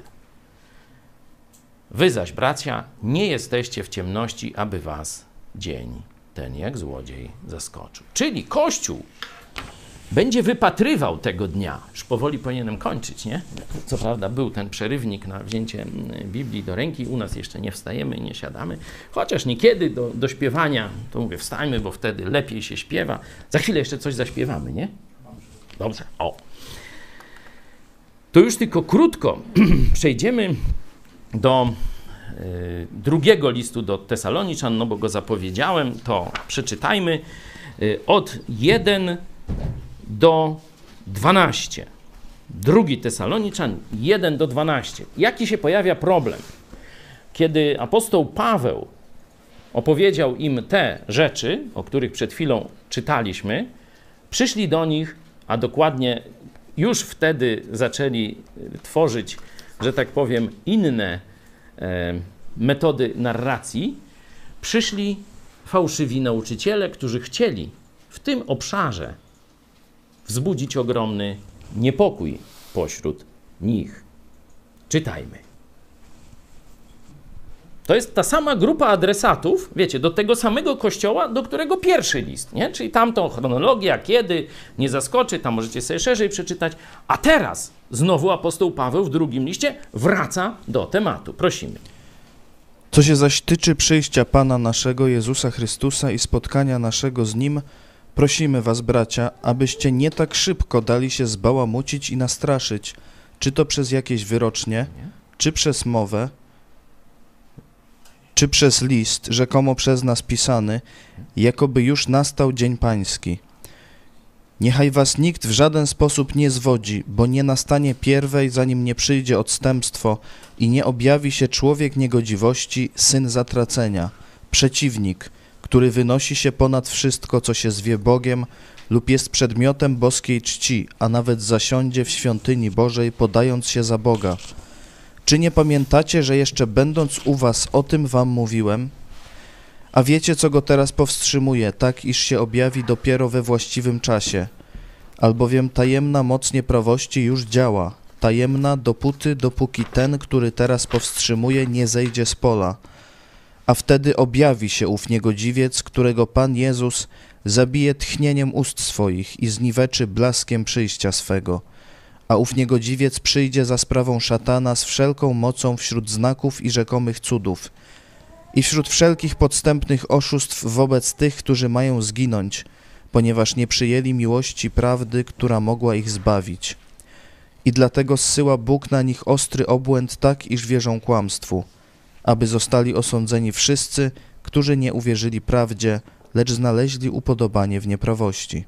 [SPEAKER 2] Wy zaś, bracia, nie jesteście w ciemności, aby was dzień ten jak złodziej zaskoczył. Czyli Kościół będzie wypatrywał tego dnia. Już powoli powinienem kończyć, nie? Co prawda był ten przerywnik na wzięcie mm, Biblii do ręki, u nas jeszcze nie wstajemy i nie siadamy, chociaż niekiedy do, do śpiewania, to mówię, wstajmy, bo wtedy lepiej się śpiewa. Za chwilę jeszcze coś zaśpiewamy, nie? Dobrze, o. To już tylko krótko przejdziemy do y, drugiego listu do Tesaloniczan, no bo go zapowiedziałem, to przeczytajmy y, od 1 do 12. Drugi Tesaloniczan 1 do 12. Jaki się pojawia problem? Kiedy apostoł Paweł opowiedział im te rzeczy, o których przed chwilą czytaliśmy, przyszli do nich, a dokładnie już wtedy zaczęli tworzyć, że tak powiem, inne e, metody narracji, przyszli fałszywi nauczyciele, którzy chcieli w tym obszarze wzbudzić ogromny niepokój pośród nich. Czytajmy. To jest ta sama grupa adresatów, wiecie, do tego samego kościoła, do którego pierwszy list, nie? Czyli tamtą chronologia, kiedy, nie zaskoczy, tam możecie sobie szerzej przeczytać. A teraz znowu apostoł Paweł w drugim liście wraca do tematu. Prosimy.
[SPEAKER 4] Co się zaś tyczy przyjścia Pana naszego Jezusa Chrystusa i spotkania naszego z Nim, prosimy Was, bracia, abyście nie tak szybko dali się zbałamucić i nastraszyć, czy to przez jakieś wyrocznie, czy przez mowę, czy przez list, rzekomo przez nas pisany, jakoby już nastał dzień pański. Niechaj was nikt w żaden sposób nie zwodzi, bo nie nastanie pierwej, zanim nie przyjdzie odstępstwo i nie objawi się człowiek niegodziwości, syn zatracenia, przeciwnik, który wynosi się ponad wszystko, co się zwie Bogiem lub jest przedmiotem boskiej czci, a nawet zasiądzie w świątyni Bożej, podając się za Boga. Czy nie pamiętacie, że jeszcze będąc u was o tym wam mówiłem? A wiecie, co go teraz powstrzymuje, tak iż się objawi dopiero we właściwym czasie. Albowiem tajemna moc nieprawości już działa, tajemna dopóty, dopóki ten, który teraz powstrzymuje, nie zejdzie z pola. A wtedy objawi się ów niegodziwiec, którego Pan Jezus zabije tchnieniem ust swoich i zniweczy blaskiem przyjścia swego. A ów niegodziwiec przyjdzie za sprawą szatana z wszelką mocą wśród znaków i rzekomych cudów i wśród wszelkich podstępnych oszustw wobec tych, którzy mają zginąć, ponieważ nie przyjęli miłości prawdy, która mogła ich zbawić. I dlatego zsyła Bóg na nich ostry obłęd tak, iż wierzą kłamstwu, aby zostali osądzeni wszyscy, którzy nie uwierzyli prawdzie, lecz znaleźli upodobanie w nieprawości.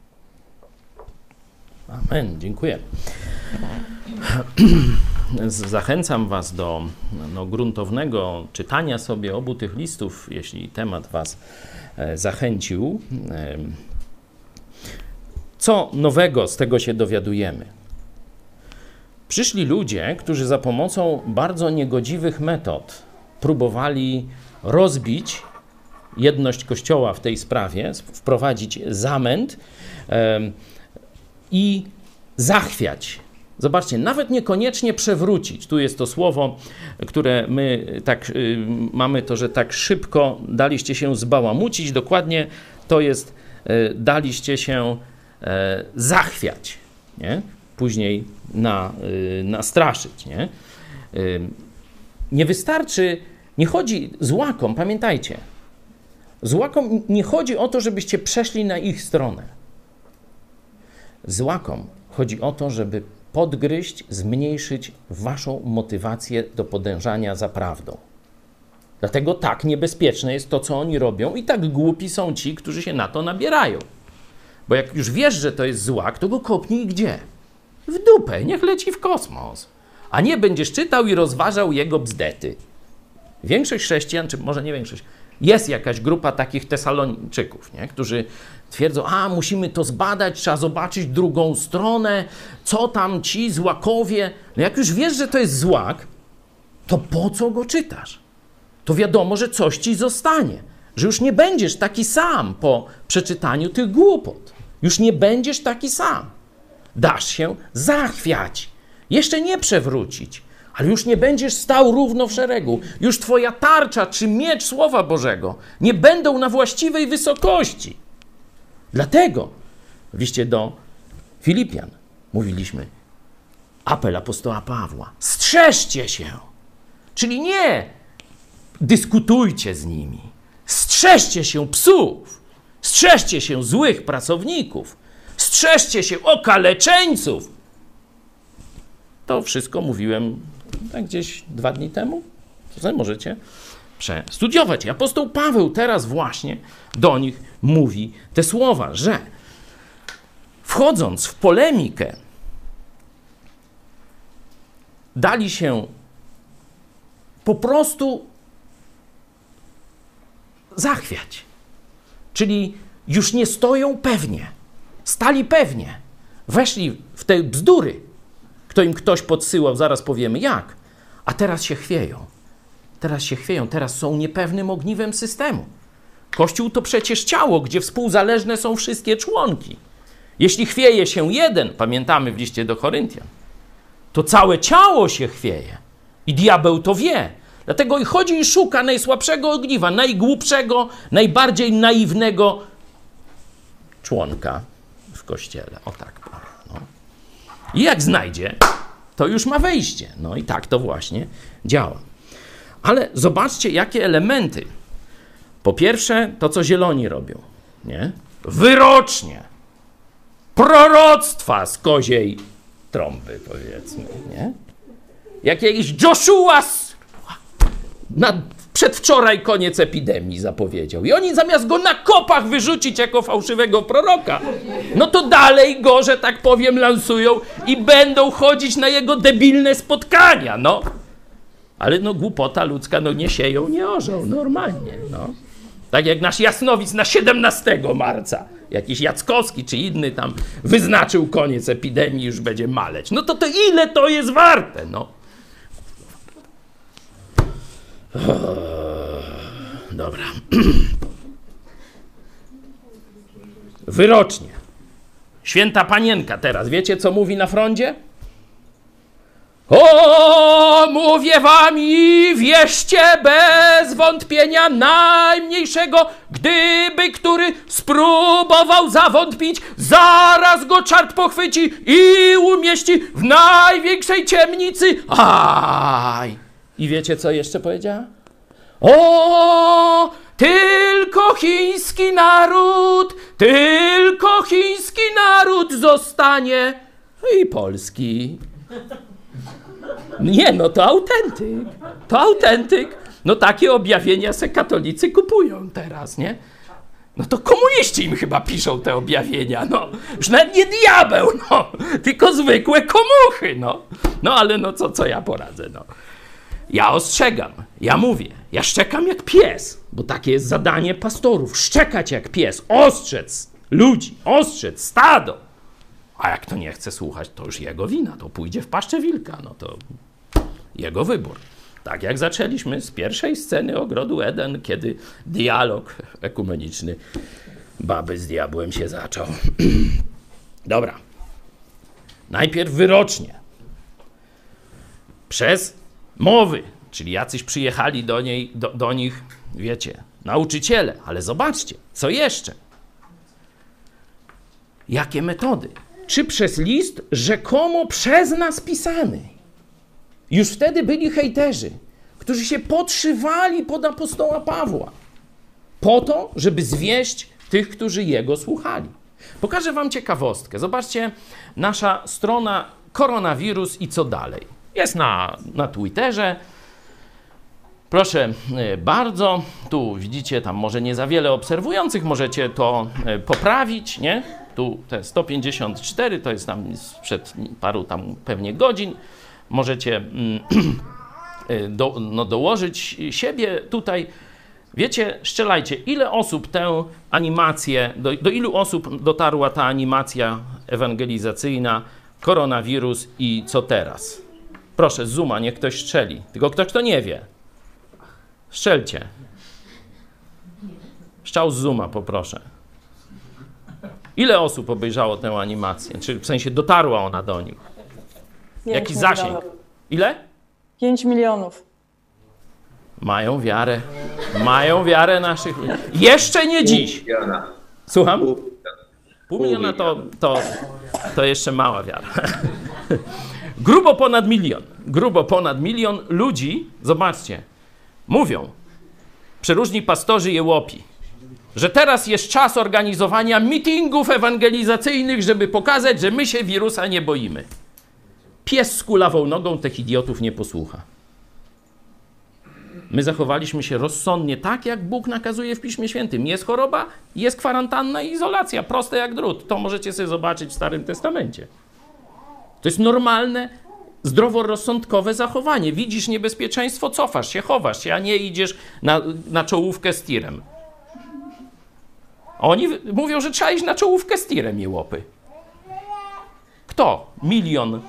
[SPEAKER 2] Amen, dziękuję. Zachęcam Was do no, gruntownego czytania sobie obu tych listów, jeśli temat Was e, zachęcił. Co nowego z tego się dowiadujemy? Przyszli ludzie, którzy za pomocą bardzo niegodziwych metod próbowali rozbić jedność Kościoła w tej sprawie, wprowadzić zamęt e, i zachwiać Zobaczcie, nawet niekoniecznie przewrócić. Tu jest to słowo, które my tak y, mamy to, że tak szybko daliście się zbałamucić. Dokładnie to jest y, daliście się y, zachwiać, nie? później na, y, nastraszyć. Nie? Nie wystarczy, nie chodzi z łaką, pamiętajcie, z łaką nie chodzi o to, żebyście przeszli na ich stronę Złakom chodzi o to, żeby podgryźć, zmniejszyć waszą motywację do podążania za prawdą. Dlatego tak niebezpieczne jest to, co oni robią, i tak głupi są ci, którzy się na to nabierają. Bo jak już wiesz, że to jest złak, to go kopnij gdzie? W dupę, niech leci w kosmos. A nie będziesz czytał i rozważał jego bzdety. Większość chrześcijan, czy może nie większość, jest jakaś grupa takich Tesalończyków, nie? którzy twierdzą, a musimy to zbadać, trzeba zobaczyć drugą stronę, co tam ci złakowie. No jak już wiesz, że to jest złak, to po co go czytasz? To wiadomo, że coś ci zostanie, że już nie będziesz taki sam po przeczytaniu tych głupot. Już nie będziesz taki sam. Dasz się zachwiać, jeszcze nie przewrócić, ale już nie będziesz stał równo w szeregu. Już twoja tarcza czy miecz Słowa Bożego nie będą na właściwej wysokości. Dlatego w liście do Filipian mówiliśmy apel apostoła Pawła. Strzeżcie się. Czyli nie dyskutujcie z nimi. Strzeżcie się psów. Strzeżcie się złych pracowników. Strzeżcie się okaleczeńców. To wszystko mówiłem tak gdzieś dwa dni temu. To możecie przestudiować. I apostoł Paweł teraz właśnie do nich mówi te słowa, że wchodząc w polemikę, dali się po prostu zachwiać. Czyli już nie stoją pewnie. Stali pewnie. Weszli w te bzdury, kto im ktoś podsyłał, zaraz powiemy jak. A teraz się chwieją. Teraz się chwieją, teraz są niepewnym ogniwem systemu. Kościół to przecież ciało, gdzie współzależne są wszystkie członki. Jeśli chwieje się jeden, pamiętamy w liście do Koryntian, to całe ciało się chwieje. I diabeł to wie. Dlatego i chodzi i szuka najsłabszego ogniwa, najgłupszego, najbardziej naiwnego członka w kościele. O tak powiem. I jak znajdzie, to już ma wejście. No i tak to właśnie działa. Ale zobaczcie, jakie elementy. Po pierwsze, to co zieloni robią, nie? Wyrocznie. Proroctwa z koziej trąby, powiedzmy, nie? Jak jakiś Joshua przedwczoraj koniec epidemii zapowiedział. I oni zamiast go na kopach wyrzucić jako fałszywego proroka, no to dalej go, że tak powiem, lansują i będą chodzić na jego debilne spotkania, no. Ale no głupota ludzka, no nie sieją, nie orzą, normalnie, no. Tak jak nasz Jasnowic na 17 marca, jakiś Jackowski czy inny tam wyznaczył koniec epidemii, już będzie maleć. No to to ile to jest warte, no. Dobra. Wyrocznie. Święta panienka teraz. Wiecie, co mówi na froncie? O, mówię wam i wierzcie bez wątpienia najmniejszego, gdyby który spróbował zawątpić, zaraz go czart pochwyci i umieści w największej ciemnicy. Aj! I wiecie, co jeszcze powiedziała? O, tylko chiński naród, tylko chiński naród zostanie i polski. Nie, no to autentyk. To autentyk. No takie objawienia se katolicy kupują teraz, nie? No to komuniści im chyba piszą te objawienia, no. Już nawet nie diabeł, no. Tylko zwykłe komuchy, no. No ale no co, co ja poradzę, no. Ja ostrzegam, ja mówię, ja szczekam jak pies, bo takie jest zadanie pastorów. Szczekać jak pies, ostrzec ludzi, ostrzec stado. A jak to nie chce słuchać, to już jego wina, to pójdzie w paszczę wilka, no to jego wybór. Tak jak zaczęliśmy z pierwszej sceny ogrodu Eden, kiedy dialog ekumeniczny baby z diabłem się zaczął. Dobra. Najpierw wyrocznie. Przez mowy, czyli jacyś przyjechali do, niej, do, do nich, wiecie, nauczyciele, ale zobaczcie, co jeszcze? Jakie metody? Czy przez list rzekomo przez nas pisany? Już wtedy byli hejterzy, którzy się podszywali pod apostoła Pawła, po to, żeby zwieść tych, którzy jego słuchali. Pokażę Wam ciekawostkę. Zobaczcie, nasza strona koronawirus i co dalej. Jest na, na Twitterze. Proszę e, bardzo, tu widzicie, tam może nie za wiele obserwujących, możecie to e, poprawić, nie? Tu te 154 to jest tam sprzed paru tam pewnie godzin. Możecie mm, e, do, no, dołożyć siebie tutaj. Wiecie, strzelajcie, ile osób tę animację, do, do ilu osób dotarła ta animacja ewangelizacyjna, koronawirus i co teraz? Proszę, Zuma, niech ktoś strzeli. Tylko ktoś, kto nie wie. Strzelcie. Strzał z Zuma, poproszę. Ile osób obejrzało tę animację? Czy w sensie dotarła ona do nich?
[SPEAKER 5] Pięć
[SPEAKER 2] Jaki zasięg? Ile?
[SPEAKER 5] 5 milionów.
[SPEAKER 2] Mają wiarę. Mają wiarę naszych. Jeszcze nie dziś.
[SPEAKER 6] Miliona.
[SPEAKER 2] Słucham?
[SPEAKER 6] Pół-
[SPEAKER 2] Pół miliona to, to, to jeszcze mała wiara. Grubo ponad milion. Grubo ponad milion ludzi, zobaczcie, mówią, przeróżni pastorzy jełopi, że teraz jest czas organizowania mitingów ewangelizacyjnych, żeby pokazać, że my się wirusa nie boimy. Pies z kulawą nogą tych idiotów nie posłucha. My zachowaliśmy się rozsądnie, tak jak Bóg nakazuje w Piśmie Świętym. Jest choroba, jest kwarantanna i izolacja, proste jak drut. To możecie sobie zobaczyć w Starym Testamencie. To jest normalne, zdroworozsądkowe zachowanie. Widzisz niebezpieczeństwo, cofasz się, chowasz się, a nie idziesz na, na czołówkę z tirem. Oni mówią, że trzeba iść na czołówkę z tirem, jełopy. Kto? Milion,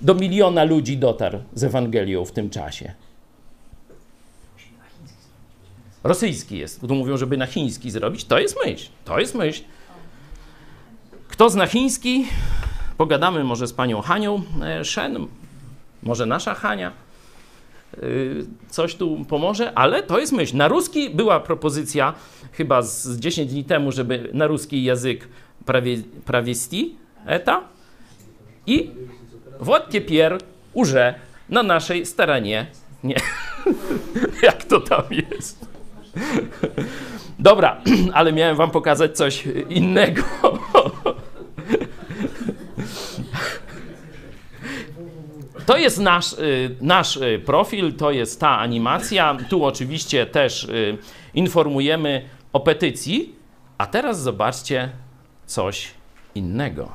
[SPEAKER 2] do miliona ludzi dotarł z Ewangelią w tym czasie. Rosyjski jest. Tu mówią, żeby na chiński zrobić. To jest myśl. To jest myśl. Kto zna chiński? Pogadamy może z panią Hanią e, Shen. Może nasza Hania y, coś tu pomoże, ale to jest myśl. Na ruski była propozycja chyba z 10 dni temu, żeby na ruski język prawie, prawiesti eta i вот теперь уже na naszej stороnie nie. Jak to tam jest? Dobra, ale miałem wam pokazać coś innego. To jest nasz, y, nasz y, profil, to jest ta animacja. Tu oczywiście też y, informujemy o petycji. A teraz zobaczcie coś innego.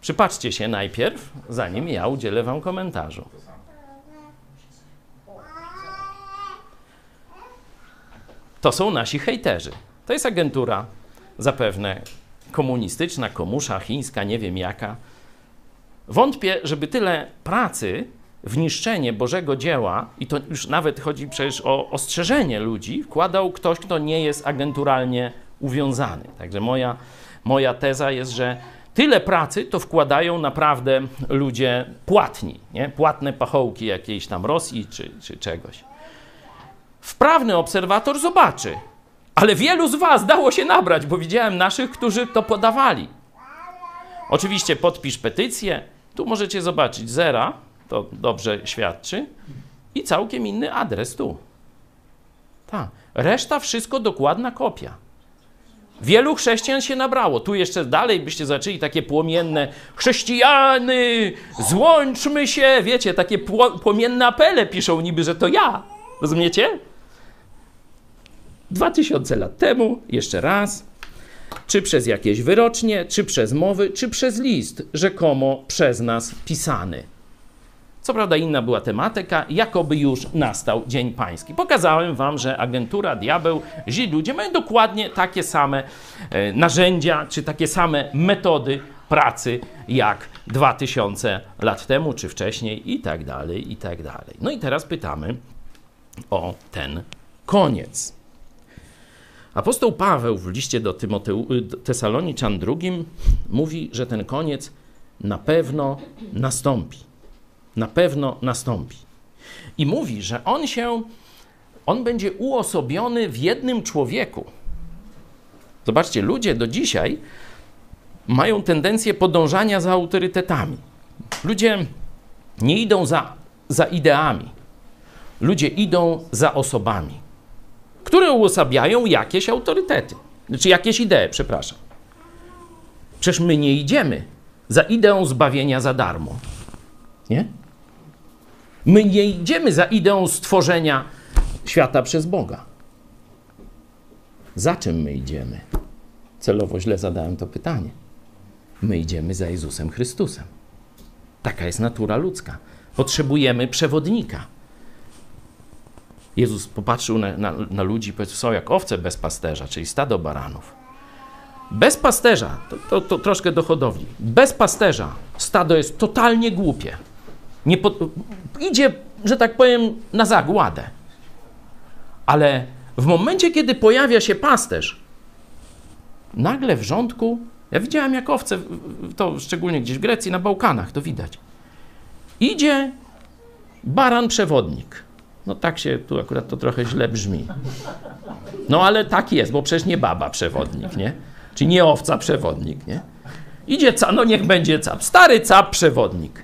[SPEAKER 2] Przypatrzcie się najpierw, zanim ja udzielę wam komentarzu. To są nasi hejterzy. To jest agentura zapewne komunistyczna, komusza, chińska, nie wiem jaka. Wątpię, żeby tyle pracy w niszczenie Bożego dzieła, i to już nawet chodzi przecież o ostrzeżenie ludzi, wkładał ktoś, kto nie jest agenturalnie uwiązany. Także moja, moja teza jest, że tyle pracy to wkładają naprawdę ludzie płatni, nie? płatne pachołki jakiejś tam Rosji czy, czy czegoś. Wprawny obserwator zobaczy, ale wielu z Was dało się nabrać, bo widziałem naszych, którzy to podawali. Oczywiście podpisz petycję, tu możecie zobaczyć zera, to dobrze świadczy, i całkiem inny adres tu. Tak. Reszta wszystko dokładna kopia. Wielu chrześcijan się nabrało. Tu jeszcze dalej byście zaczęli takie płomienne chrześcijany, złączmy się, wiecie, takie pło- płomienne apele piszą niby, że to ja. Rozumiecie? Dwa tysiące lat temu, jeszcze raz, czy przez jakieś wyrocznie, czy przez mowy, czy przez list, rzekomo przez nas pisany. Co prawda inna była tematyka, jakoby już nastał Dzień Pański. Pokazałem wam, że agentura, diabeł, źli ludzie mają dokładnie takie same e, narzędzia, czy takie same metody pracy jak 2000 lat temu, czy wcześniej i tak dalej, i tak dalej. No i teraz pytamy o ten koniec. Apostoł Paweł w liście do, Tymoteu, do Tesaloniczan II mówi, że ten koniec na pewno nastąpi. Na pewno nastąpi. I mówi, że on się, on będzie uosobiony w jednym człowieku. Zobaczcie, ludzie do dzisiaj mają tendencję podążania za autorytetami. Ludzie nie idą za, za ideami. Ludzie idą za osobami które uosabiają jakieś autorytety. Znaczy jakieś idee, przepraszam. Przecież my nie idziemy za ideą zbawienia za darmo. Nie? My nie idziemy za ideą stworzenia świata przez Boga. Za czym my idziemy? Celowo źle zadałem to pytanie. My idziemy za Jezusem Chrystusem. Taka jest natura ludzka. Potrzebujemy przewodnika. Jezus popatrzył na, na, na ludzi i powiedział, są jak owce bez pasterza, czyli stado baranów. Bez pasterza, to, to, to troszkę do hodowli, bez pasterza stado jest totalnie głupie. Idzie, że tak powiem, na zagładę. Ale w momencie, kiedy pojawia się pasterz, nagle w rządku, ja widziałem jak owce, to szczególnie gdzieś w Grecji, na Bałkanach, to widać. Idzie baran przewodnik. No tak się, tu akurat to trochę źle brzmi. No ale tak jest, bo przecież nie baba przewodnik, nie? Czy nie owca przewodnik, nie? Idzie cap, no niech będzie cap. Stary cap przewodnik.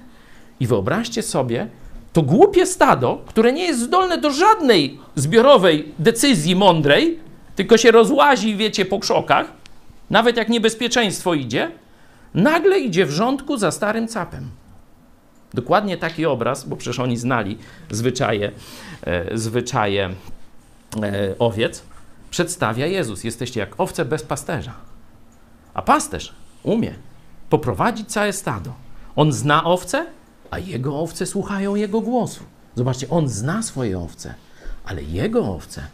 [SPEAKER 2] I wyobraźcie sobie, to głupie stado, które nie jest zdolne do żadnej zbiorowej decyzji mądrej, tylko się rozłazi, wiecie, po krzokach, nawet jak niebezpieczeństwo idzie, nagle idzie w rządku za starym capem. Dokładnie taki obraz, bo przecież oni znali zwyczaje, e, zwyczaje e, owiec, przedstawia Jezus. Jesteście jak owce bez pasterza. A pasterz umie poprowadzić całe stado. On zna owce, a jego owce słuchają jego głosu. Zobaczcie, on zna swoje owce, ale jego owce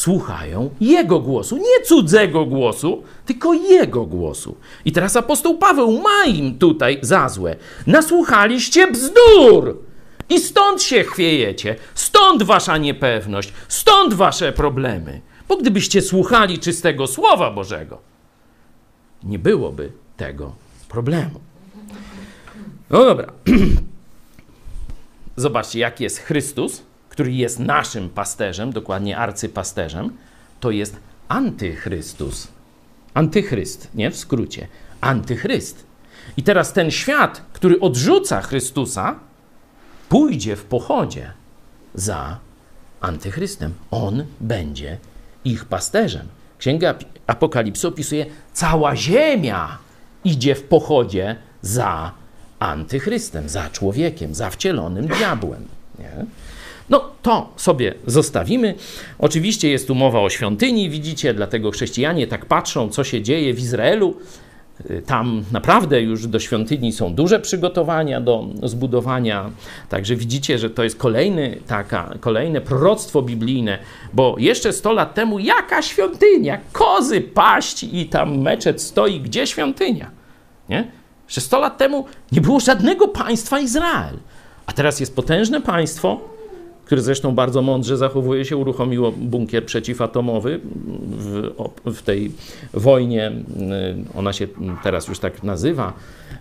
[SPEAKER 2] słuchają jego głosu, nie cudzego głosu, tylko jego głosu. I teraz apostoł Paweł ma im tutaj za złe. Nasłuchaliście bzdur! I stąd się chwiejecie, stąd wasza niepewność, stąd wasze problemy. Bo gdybyście słuchali czystego Słowa Bożego, nie byłoby tego problemu. No dobra. Zobaczcie, jak jest Chrystus, który jest naszym pasterzem, dokładnie arcypasterzem, to jest antychrystus. Antychryst, nie w skrócie. Antychryst. I teraz ten świat, który odrzuca Chrystusa, pójdzie w pochodzie za antychrystem. On będzie ich pasterzem. Księga Apokalipsy opisuje, cała ziemia idzie w pochodzie za antychrystem, za człowiekiem, za wcielonym diabłem. Nie? No to sobie zostawimy. Oczywiście jest tu mowa o świątyni, widzicie, dlatego chrześcijanie tak patrzą, co się dzieje w Izraelu. Tam naprawdę już do świątyni są duże przygotowania do zbudowania. Także widzicie, że to jest kolejny, taka, kolejne proroctwo biblijne, bo jeszcze 100 lat temu jaka świątynia? Kozy paść i tam meczet stoi. Gdzie świątynia? Nie? Jeszcze 100 lat temu nie było żadnego państwa Izrael. A teraz jest potężne państwo, które zresztą bardzo mądrze zachowuje się, uruchomiło bunkier przeciwatomowy w, w, tej wojnie. Ona się teraz już tak nazywa.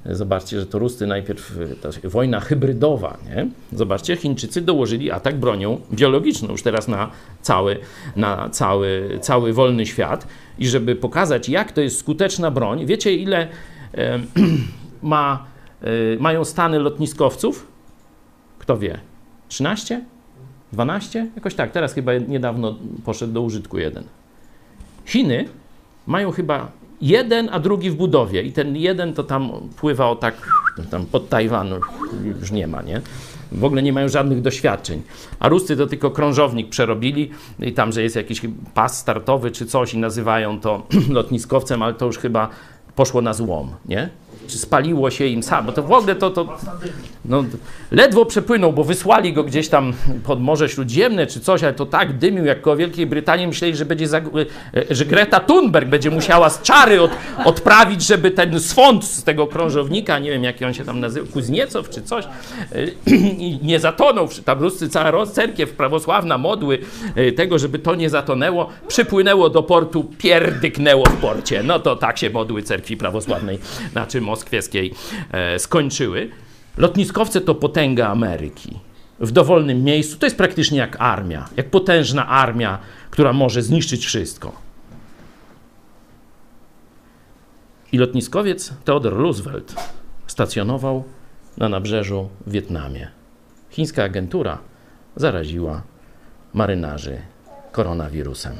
[SPEAKER 2] Zobaczcie, że to Rusty najpierw, wojna hybrydowa. Nie? Zobaczcie, Chińczycy dołożyli atak bronią biologiczną już teraz na cały, na cały, cały wolny świat. I żeby pokazać, jak to jest skuteczna broń, wiecie ile e, ma, e, mają stany lotniskowców? Kto wie? 13? 12? Jakoś tak, teraz chyba niedawno poszedł do użytku jeden. Chiny mają chyba jeden, a drugi w budowie i ten jeden to tam pływał tak tam pod Tajwan już nie ma, nie? W ogóle nie mają żadnych doświadczeń. A Ruscy to tylko krążownik przerobili i tam, że jest jakiś pas startowy czy coś i nazywają to lotniskowcem, ale to już chyba poszło na złom, nie? Czy spaliło się im sam, bo to w ogóle to, to no, ledwo przepłynął, bo wysłali go gdzieś tam pod Morze Śródziemne czy coś, ale to tak dymił jak koło Wielkiej Brytanii, myśleli, że będzie, e, że Greta Thunberg będzie musiała z czary od, odprawić, żeby ten swąd z tego krążownika, nie wiem jaki on się tam nazywa, Kuzniecow czy coś, e, nie zatonął, tam Ruscy, cała cerkiew prawosławna modły e, tego, żeby to nie zatonęło, przypłynęło do portu, pierdyknęło w porcie. No to tak się modły cerkwi prawosławnej, znaczy moskwieskiej e, skończyły. Lotniskowce to potęga Ameryki. W dowolnym miejscu to jest praktycznie jak armia, jak potężna armia, która może zniszczyć wszystko. I lotniskowiec Theodore Roosevelt stacjonował na nabrzeżu w Wietnamie. Chińska agentura zaraziła marynarzy koronawirusem.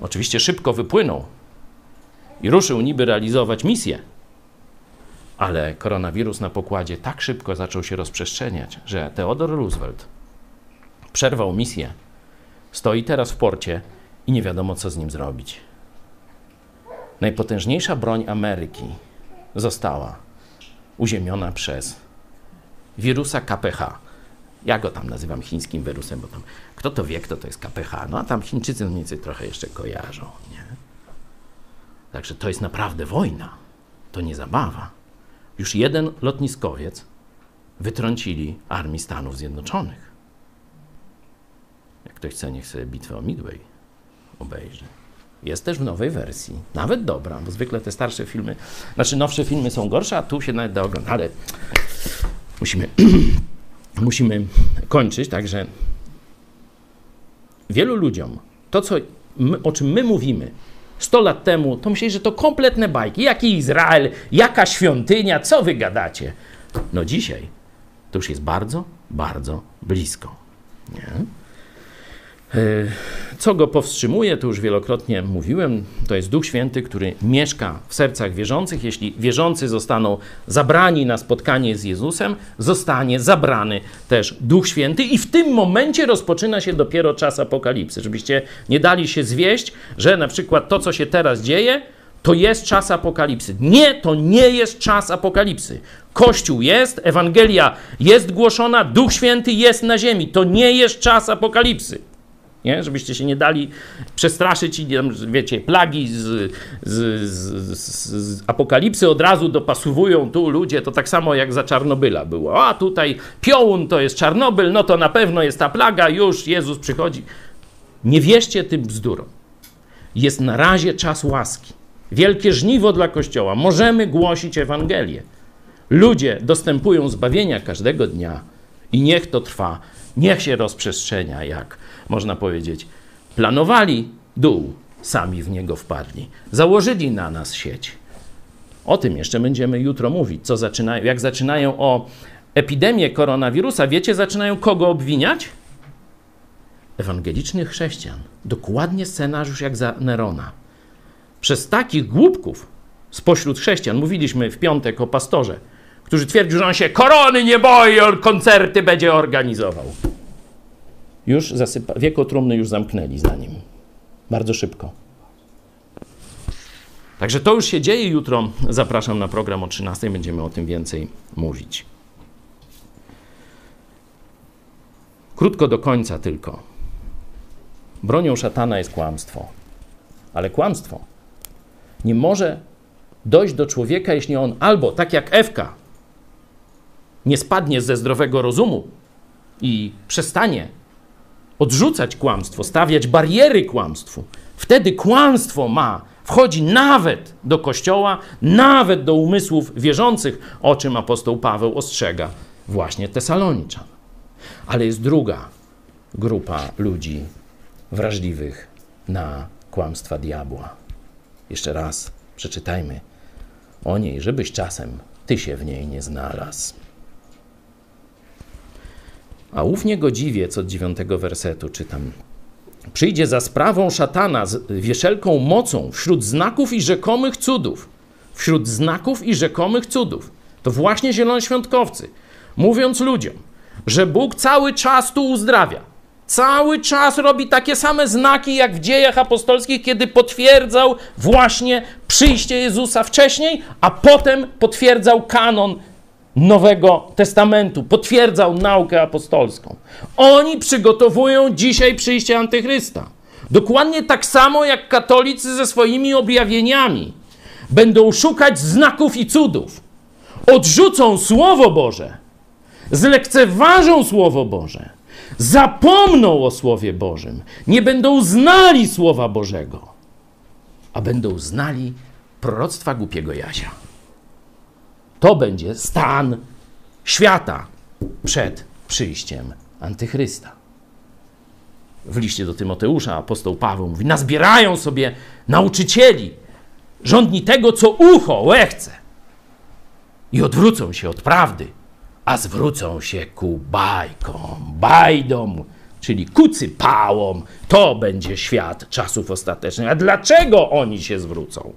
[SPEAKER 2] Oczywiście szybko wypłynął i ruszył niby realizować misję, ale koronawirus na pokładzie tak szybko zaczął się rozprzestrzeniać, że Theodore Roosevelt przerwał misję, stoi teraz w porcie i nie wiadomo, co z nim zrobić. Najpotężniejsza broń Ameryki została uziemiona przez wirusa KPH. Ja go tam nazywam chińskim wirusem, bo tam kto to wie, kto to jest KPH. No a tam Chińczycy mniej więcej trochę jeszcze kojarzą, nie? Także to jest naprawdę wojna. To nie zabawa. Już jeden lotniskowiec wytrącili Armii Stanów Zjednoczonych. Jak ktoś chce, niech sobie bitwę o Midway obejrzy. Jest też w nowej wersji. Nawet dobra, bo zwykle te starsze filmy, znaczy nowsze filmy są gorsze, a tu się nawet da oglądać. Ale musimy, musimy kończyć, także wielu ludziom to, co my, o czym my mówimy 100 lat temu, to myśleli, że to kompletne bajki. Jaki Izrael, jaka świątynia, co wy gadacie? No dzisiaj to już jest bardzo, bardzo blisko. Nie? E, Co go powstrzymuje, to już wielokrotnie mówiłem, to jest Duch Święty, który mieszka w sercach wierzących. Jeśli wierzący zostaną zabrani na spotkanie z Jezusem, zostanie zabrany też Duch Święty, i w tym momencie rozpoczyna się dopiero czas apokalipsy. Żebyście nie dali się zwieść, że na przykład to, co się teraz dzieje, to jest czas apokalipsy. Nie, to nie jest czas apokalipsy. Kościół jest, Ewangelia jest głoszona, Duch Święty jest na ziemi. To nie jest czas apokalipsy. Nie? Żebyście się nie dali przestraszyć i wiecie, plagi z, z, z, z apokalipsy od razu dopasowują tu ludzie, to tak samo jak za Czarnobyla było. A tutaj piołun to jest Czarnobyl, no to na pewno jest ta plaga, już Jezus przychodzi. Nie wierzcie tym bzdurom. Jest na razie czas łaski. Wielkie żniwo dla Kościoła. Możemy głosić Ewangelię. Ludzie dostępują zbawienia każdego dnia i niech to trwa, niech się rozprzestrzenia, jak można powiedzieć. Planowali dół, sami w niego wpadli. Założyli na nas sieć. O tym jeszcze będziemy jutro mówić, co zaczynają, jak zaczynają o epidemię koronawirusa. Wiecie, zaczynają kogo obwiniać? Ewangelicznych chrześcijan. Dokładnie scenariusz jak za Nerona. Przez takich głupków spośród chrześcijan, mówiliśmy w piątek o pastorze, który twierdził, że on się korony nie boi, on koncerty będzie organizował. Już zasypa, wieko trumny już zamknęli za nim. Bardzo szybko. Także to już się dzieje. Jutro zapraszam na program o 13. Będziemy o tym więcej mówić. Krótko do końca tylko. Bronią szatana jest kłamstwo. Ale kłamstwo nie może dojść do człowieka, jeśli on albo tak jak Ewka nie spadnie ze zdrowego rozumu i przestanie odrzucać kłamstwo, stawiać bariery kłamstwu. Wtedy kłamstwo ma, wchodzi nawet do kościoła, nawet do umysłów wierzących, o czym apostoł Paweł ostrzega właśnie Tesaloniczan. Ale jest druga grupa ludzi wrażliwych na kłamstwa diabła. Jeszcze raz przeczytajmy o niej, żebyś czasem ty się w niej nie znalazł. A ów niegodziwiec od dziewiątego wersetu czytam. Przyjdzie za sprawą szatana z wieszelką mocą wśród znaków i rzekomych cudów. Wśród znaków i rzekomych cudów. To właśnie zielonoświątkowcy. Mówiąc ludziom, że Bóg cały czas tu uzdrawia. Cały czas robi takie same znaki jak w dziejach apostolskich, kiedy potwierdzał właśnie przyjście Jezusa wcześniej, a potem potwierdzał kanon Nowego Testamentu, potwierdzał naukę apostolską. Oni przygotowują dzisiaj przyjście Antychrysta. Dokładnie tak samo jak katolicy ze swoimi objawieniami. Będą szukać znaków i cudów. Odrzucą Słowo Boże, zlekceważą Słowo Boże, zapomną o Słowie Bożym, nie będą znali Słowa Bożego, a będą znali proroctwa głupiego Jasia. To będzie stan świata przed przyjściem Antychrysta. W liście do Tymoteusza apostoł Paweł mówi: Nazbierają sobie nauczycieli, rządni tego, co ucho łechce, i odwrócą się od prawdy, a zwrócą się ku bajkom, bajdom, czyli kucypałom, to będzie świat czasów ostatecznych. A dlaczego oni się zwrócą?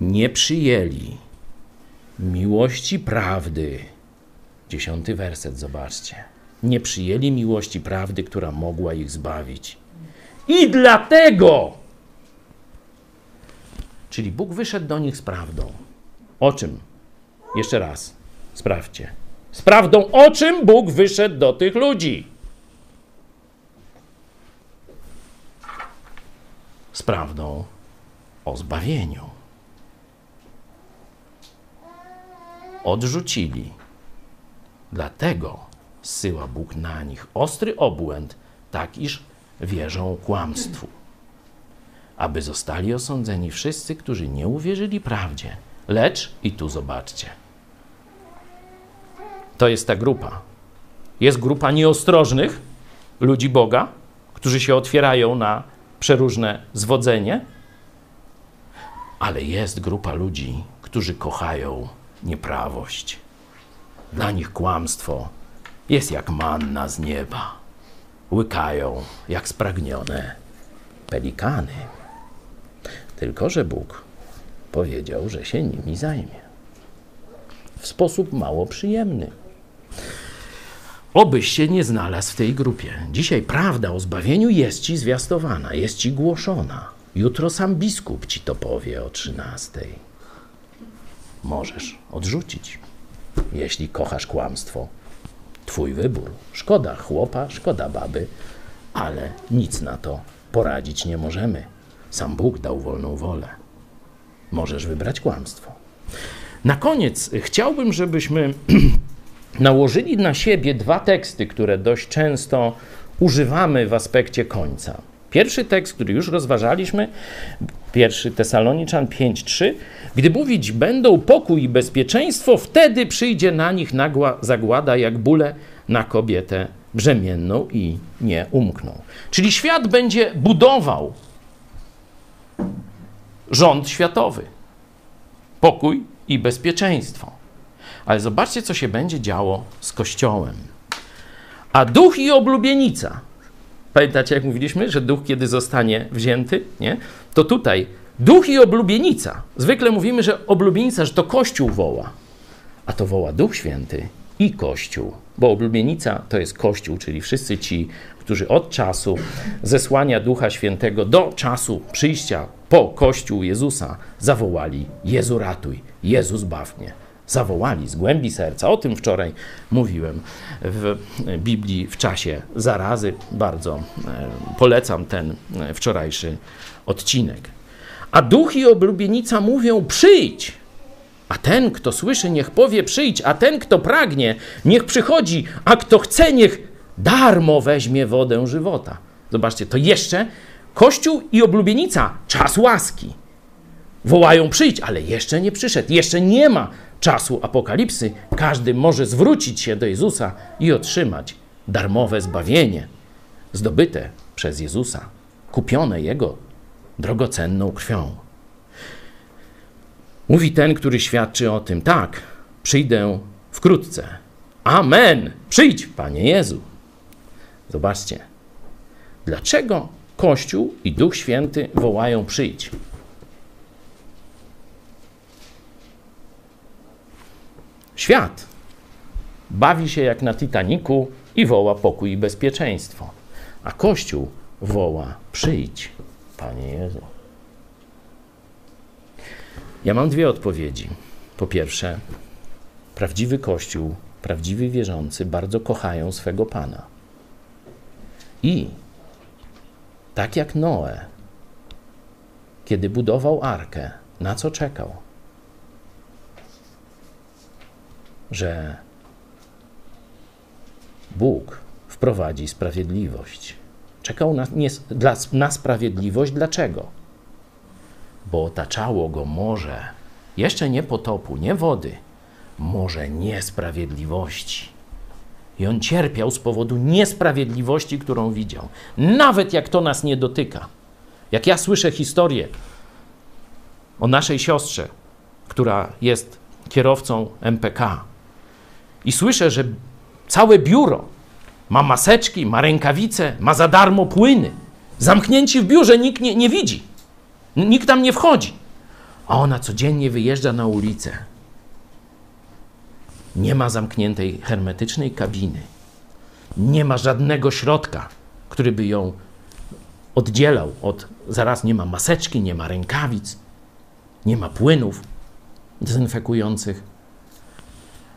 [SPEAKER 2] Nie przyjęli miłości prawdy. Dziesiąty werset, zobaczcie. Nie przyjęli miłości prawdy, która mogła ich zbawić. I dlatego, czyli Bóg wyszedł do nich z prawdą. O czym? Jeszcze raz, sprawdźcie. Z prawdą, o czym Bóg wyszedł do tych ludzi? Z prawdą o zbawieniu. Odrzucili. Dlatego zsyła Bóg na nich ostry obłęd, tak iż wierzą kłamstwu. Aby zostali osądzeni wszyscy, którzy nie uwierzyli prawdzie. Lecz, i tu zobaczcie, to jest ta grupa. Jest grupa nieostrożnych ludzi Boga, którzy się otwierają na przeróżne zwodzenie, ale jest grupa ludzi, którzy kochają nieprawość. Dla nich kłamstwo jest jak manna z nieba. Łykają jak spragnione pelikany. Tylko, że Bóg powiedział, że się nimi zajmie. W sposób mało przyjemny. Obyś się nie znalazł w tej grupie. Dzisiaj prawda o zbawieniu jest ci zwiastowana, jest ci głoszona. Jutro sam biskup ci to powie o 13. Możesz odrzucić, jeśli kochasz kłamstwo. Twój wybór. Szkoda chłopa, szkoda baby, ale nic na to poradzić nie możemy. Sam Bóg dał wolną wolę. Możesz wybrać kłamstwo. Na koniec chciałbym, żebyśmy nałożyli na siebie dwa teksty, które dość często używamy w aspekcie końca. Pierwszy tekst, który już rozważaliśmy, pierwszy Tesaloniczan 5:3, gdy mówić będą pokój i bezpieczeństwo, wtedy przyjdzie na nich nagła zagłada jak bóle na kobietę brzemienną i nie umkną. Czyli świat będzie budował rząd światowy. Pokój i bezpieczeństwo. Ale zobaczcie, co się będzie działo z Kościołem. A duch i oblubienica. Pamiętacie, jak mówiliśmy, że duch, kiedy zostanie wzięty, nie? to tutaj duch i oblubienica. Zwykle mówimy, że oblubienica, że to Kościół woła, a to woła Duch Święty i Kościół. Bo oblubienica to jest Kościół, czyli wszyscy ci, którzy od czasu zesłania Ducha Świętego do czasu przyjścia po Kościół Jezusa zawołali: Jezu, ratuj, Jezus, baw mnie. Zawołali z głębi serca. O tym wczoraj mówiłem w Biblii w czasie zarazy. Bardzo e, polecam ten e, wczorajszy odcinek. A duch i oblubienica mówią: przyjdź. A ten, kto słyszy, niech powie: przyjdź, a ten, kto pragnie, niech przychodzi, a kto chce, niech darmo weźmie wodę żywota. Zobaczcie, to jeszcze Kościół i oblubienica, czas łaski. Wołają przyjdź, ale jeszcze nie przyszedł, jeszcze nie ma czasu apokalipsy. Każdy może zwrócić się do Jezusa i otrzymać darmowe zbawienie, zdobyte przez Jezusa, kupione Jego drogocenną krwią. Mówi ten, który świadczy o tym: tak, przyjdę wkrótce. Amen. Przyjdź, Panie Jezu. Zobaczcie, dlaczego Kościół i Duch Święty wołają przyjdź. Świat bawi się jak na Titaniku i woła pokój i bezpieczeństwo, a Kościół woła przyjdź, Panie Jezu. Ja mam dwie odpowiedzi. Po pierwsze, prawdziwy Kościół, prawdziwi wierzący bardzo kochają swego Pana. I tak jak Noe, kiedy budował arkę, na co czekał? Że Bóg wprowadzi sprawiedliwość. Czekał na, nie, dla, na sprawiedliwość. Dlaczego? Bo otaczało go morze, jeszcze nie potopu, nie wody, morze niesprawiedliwości. I on cierpiał z powodu niesprawiedliwości, którą widział. Nawet jak to nas nie dotyka. Jak ja słyszę historię o naszej siostrze, która jest kierowcą MPK i słyszę, że całe biuro ma maseczki, ma rękawice, ma za darmo płyny. Zamknięci w biurze nikt nie, nie widzi. Nikt tam nie wchodzi. A ona codziennie wyjeżdża na ulicę. Nie ma zamkniętej hermetycznej kabiny. Nie ma żadnego środka, który by ją oddzielał od. Zaraz nie ma maseczki, nie ma rękawic, nie ma płynów dezynfekujących.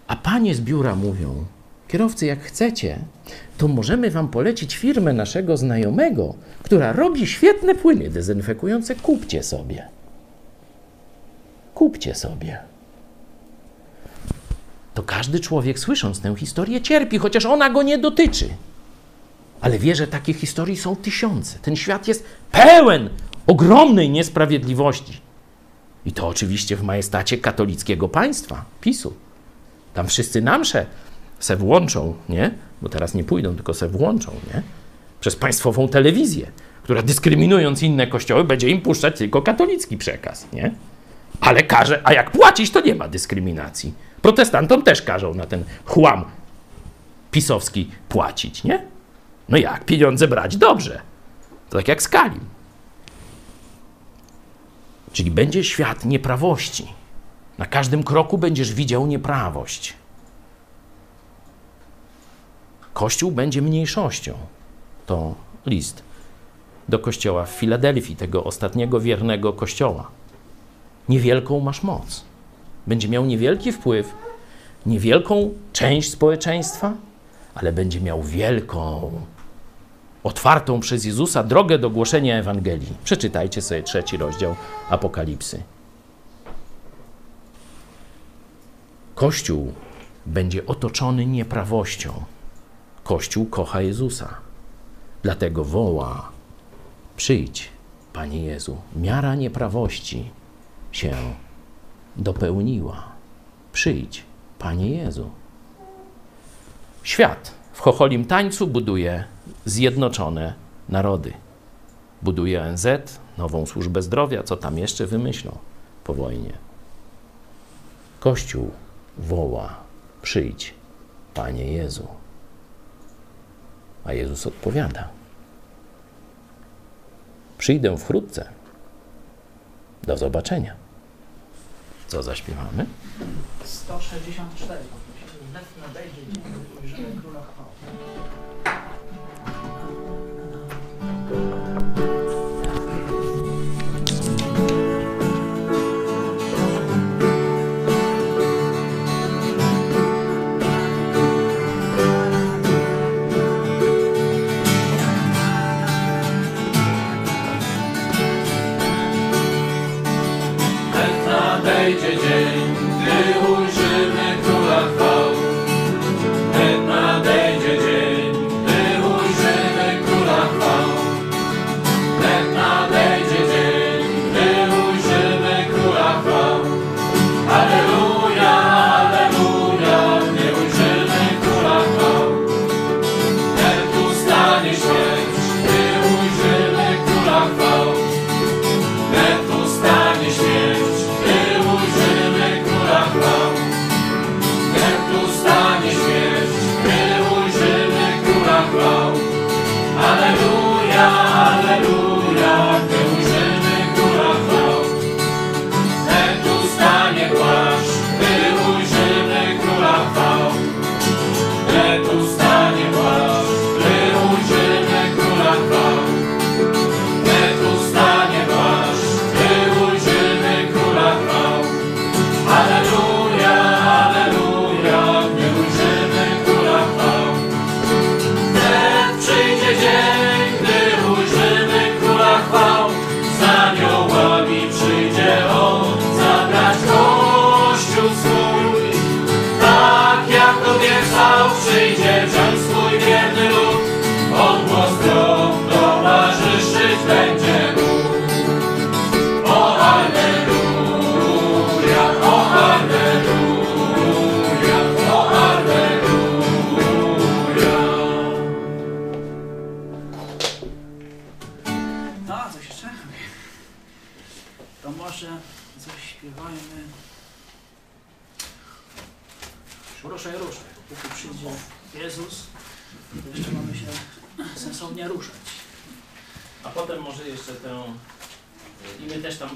[SPEAKER 2] A panie z biura mówią: Kierowcy, jak chcecie, to możemy wam polecić firmę naszego znajomego, która robi świetne płyny dezynfekujące. Kupcie sobie. Kupcie sobie. To każdy człowiek, słysząc tę historię, cierpi, chociaż ona go nie dotyczy. Ale wie, że takie historii są tysiące. Ten świat jest pełen ogromnej niesprawiedliwości. I to oczywiście w majestacie katolickiego państwa, PiSu. Tam wszyscy na msze se włączą, nie? Bo teraz nie pójdą, tylko se włączą, nie? Przez państwową telewizję, która dyskryminując inne kościoły, będzie im puszczać tylko katolicki przekaz, nie? Ale każe, a jak płacić, to nie ma dyskryminacji. Protestantom też każą na ten chłam pisowski płacić, nie? No jak? Pieniądze brać? Dobrze. To tak jak Skalim. Czyli będzie świat nieprawości. Na każdym kroku będziesz widział nieprawość. Kościół będzie mniejszością. To list do kościoła w Filadelfii, tego ostatniego wiernego kościoła. Niewielką masz moc. Będzie miał niewielki wpływ, niewielką część społeczeństwa, ale będzie miał wielką, otwartą przez Jezusa drogę do głoszenia Ewangelii. Przeczytajcie sobie trzeci rozdział Apokalipsy. Kościół będzie otoczony nieprawością. Kościół kocha Jezusa. Dlatego woła: Przyjdź, Panie Jezu. Miara nieprawości się dopełniła. Przyjdź, Panie Jezu. Świat w chocholim tańcu buduje zjednoczone narody. Buduje ONZ, nową służbę zdrowia, co tam jeszcze wymyślą po wojnie. Kościół woła: Przyjdź, Panie Jezu. A Jezus odpowiada: Przyjdę wkrótce. Do zobaczenia. Co zaśpiewamy?
[SPEAKER 1] 164. Wnet nadejdzie dzień, ujrzymy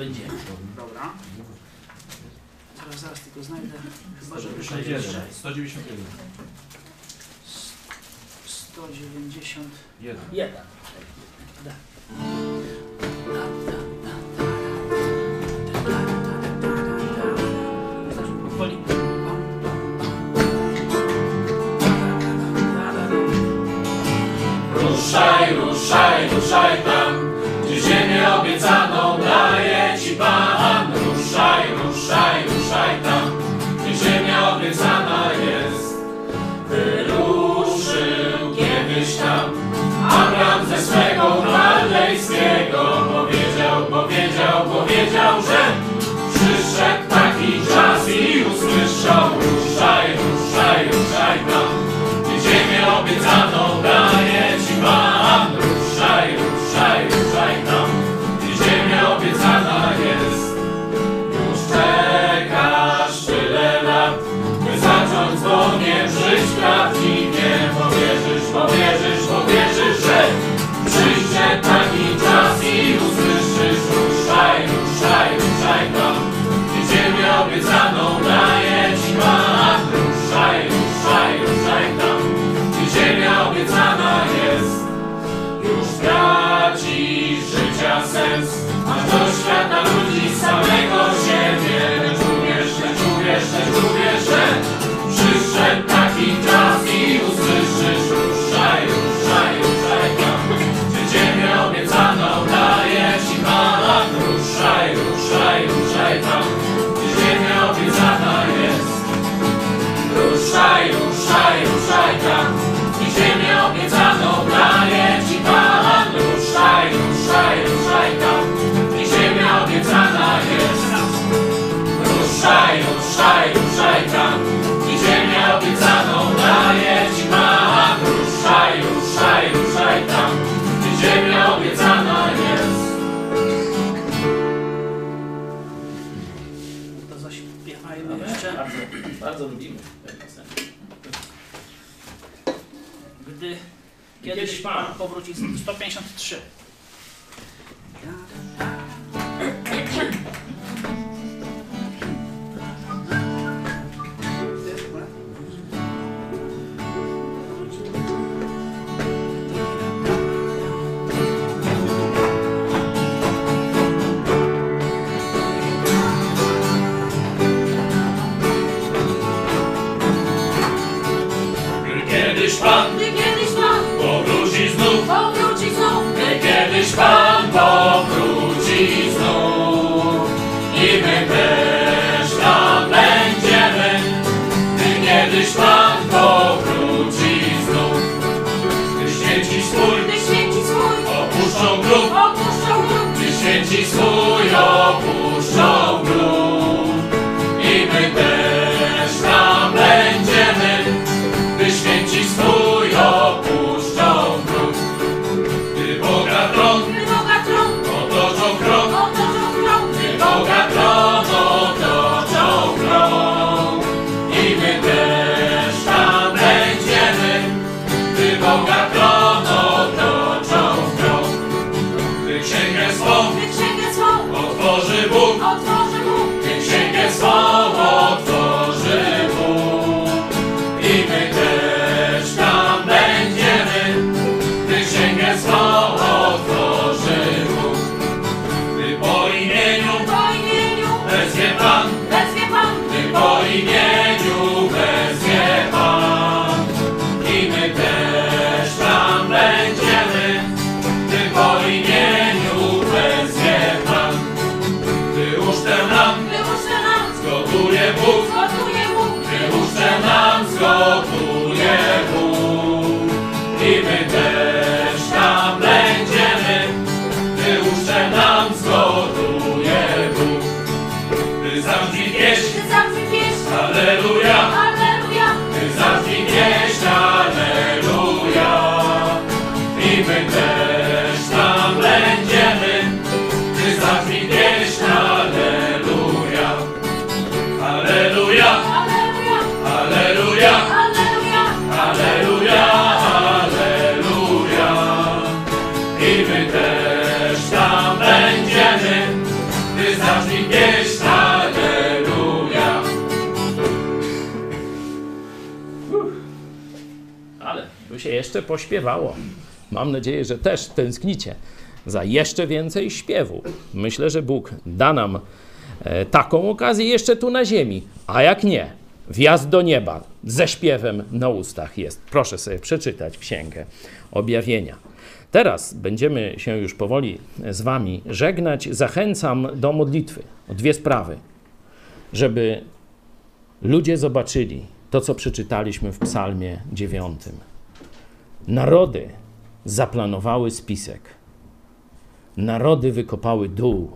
[SPEAKER 7] będzie.
[SPEAKER 3] Dobra. Zaraz, zaraz tylko znajdę. Chyba, że
[SPEAKER 6] wyszło
[SPEAKER 3] jeszcze.
[SPEAKER 6] 191.
[SPEAKER 3] 191.
[SPEAKER 6] 1.
[SPEAKER 3] Da.
[SPEAKER 1] Ruszaj, ruszaj, ruszaj Kiedyś Pan
[SPEAKER 3] powróci. 153.
[SPEAKER 1] Pan
[SPEAKER 2] jeszcze pośpiewało. Mam nadzieję, że też tęsknicie za jeszcze więcej śpiewu. Myślę, że Bóg da nam e, taką okazję jeszcze tu na ziemi. A jak nie, wjazd do nieba ze śpiewem na ustach jest. Proszę sobie przeczytać Księgę Objawienia. Teraz będziemy się już powoli z Wami żegnać. Zachęcam do modlitwy o dwie sprawy. Żeby ludzie zobaczyli to, co przeczytaliśmy w Psalmie 9. Narody zaplanowały spisek. Narody wykopały dół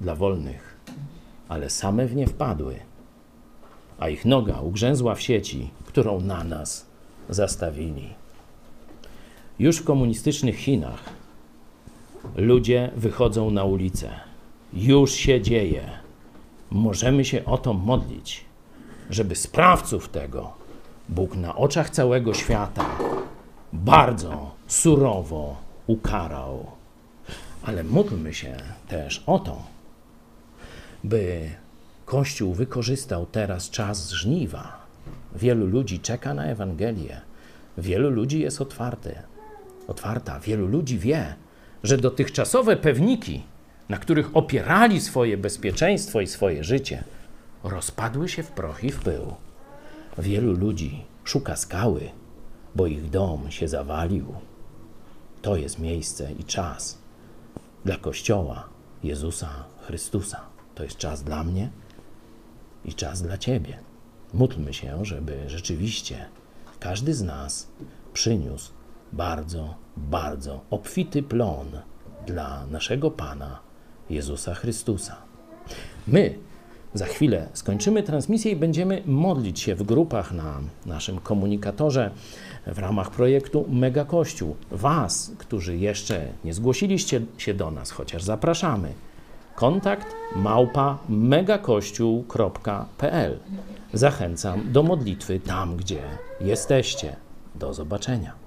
[SPEAKER 2] dla wolnych, ale same w nie wpadły, a ich noga ugrzęzła w sieci, którą na nas zastawili. Już w komunistycznych Chinach ludzie wychodzą na ulicę. Już się dzieje. Możemy się o to modlić, żeby sprawców tego Bóg na oczach całego świata bardzo surowo ukarał. Ale módlmy się też o to, by Kościół wykorzystał teraz czas żniwa. Wielu ludzi czeka na Ewangelię. Wielu ludzi jest otwarte, otwarta. Wielu ludzi wie, że dotychczasowe pewniki, na których opierali swoje bezpieczeństwo i swoje życie, rozpadły się w proch i w pył. Wielu ludzi szuka skały, bo ich dom się zawalił. To jest miejsce i czas dla Kościoła Jezusa Chrystusa. To jest czas dla mnie i czas dla Ciebie. Módlmy się, żeby rzeczywiście każdy z nas przyniósł bardzo, bardzo obfity plon dla naszego Pana Jezusa Chrystusa. My za chwilę skończymy transmisję i będziemy modlić się w grupach na naszym komunikatorze w ramach projektu Mega Kościół. Was, którzy jeszcze nie zgłosiliście się do nas, chociaż zapraszamy. Kontakt małpa megakościół.pl. Zachęcam do modlitwy tam, gdzie jesteście. Do zobaczenia.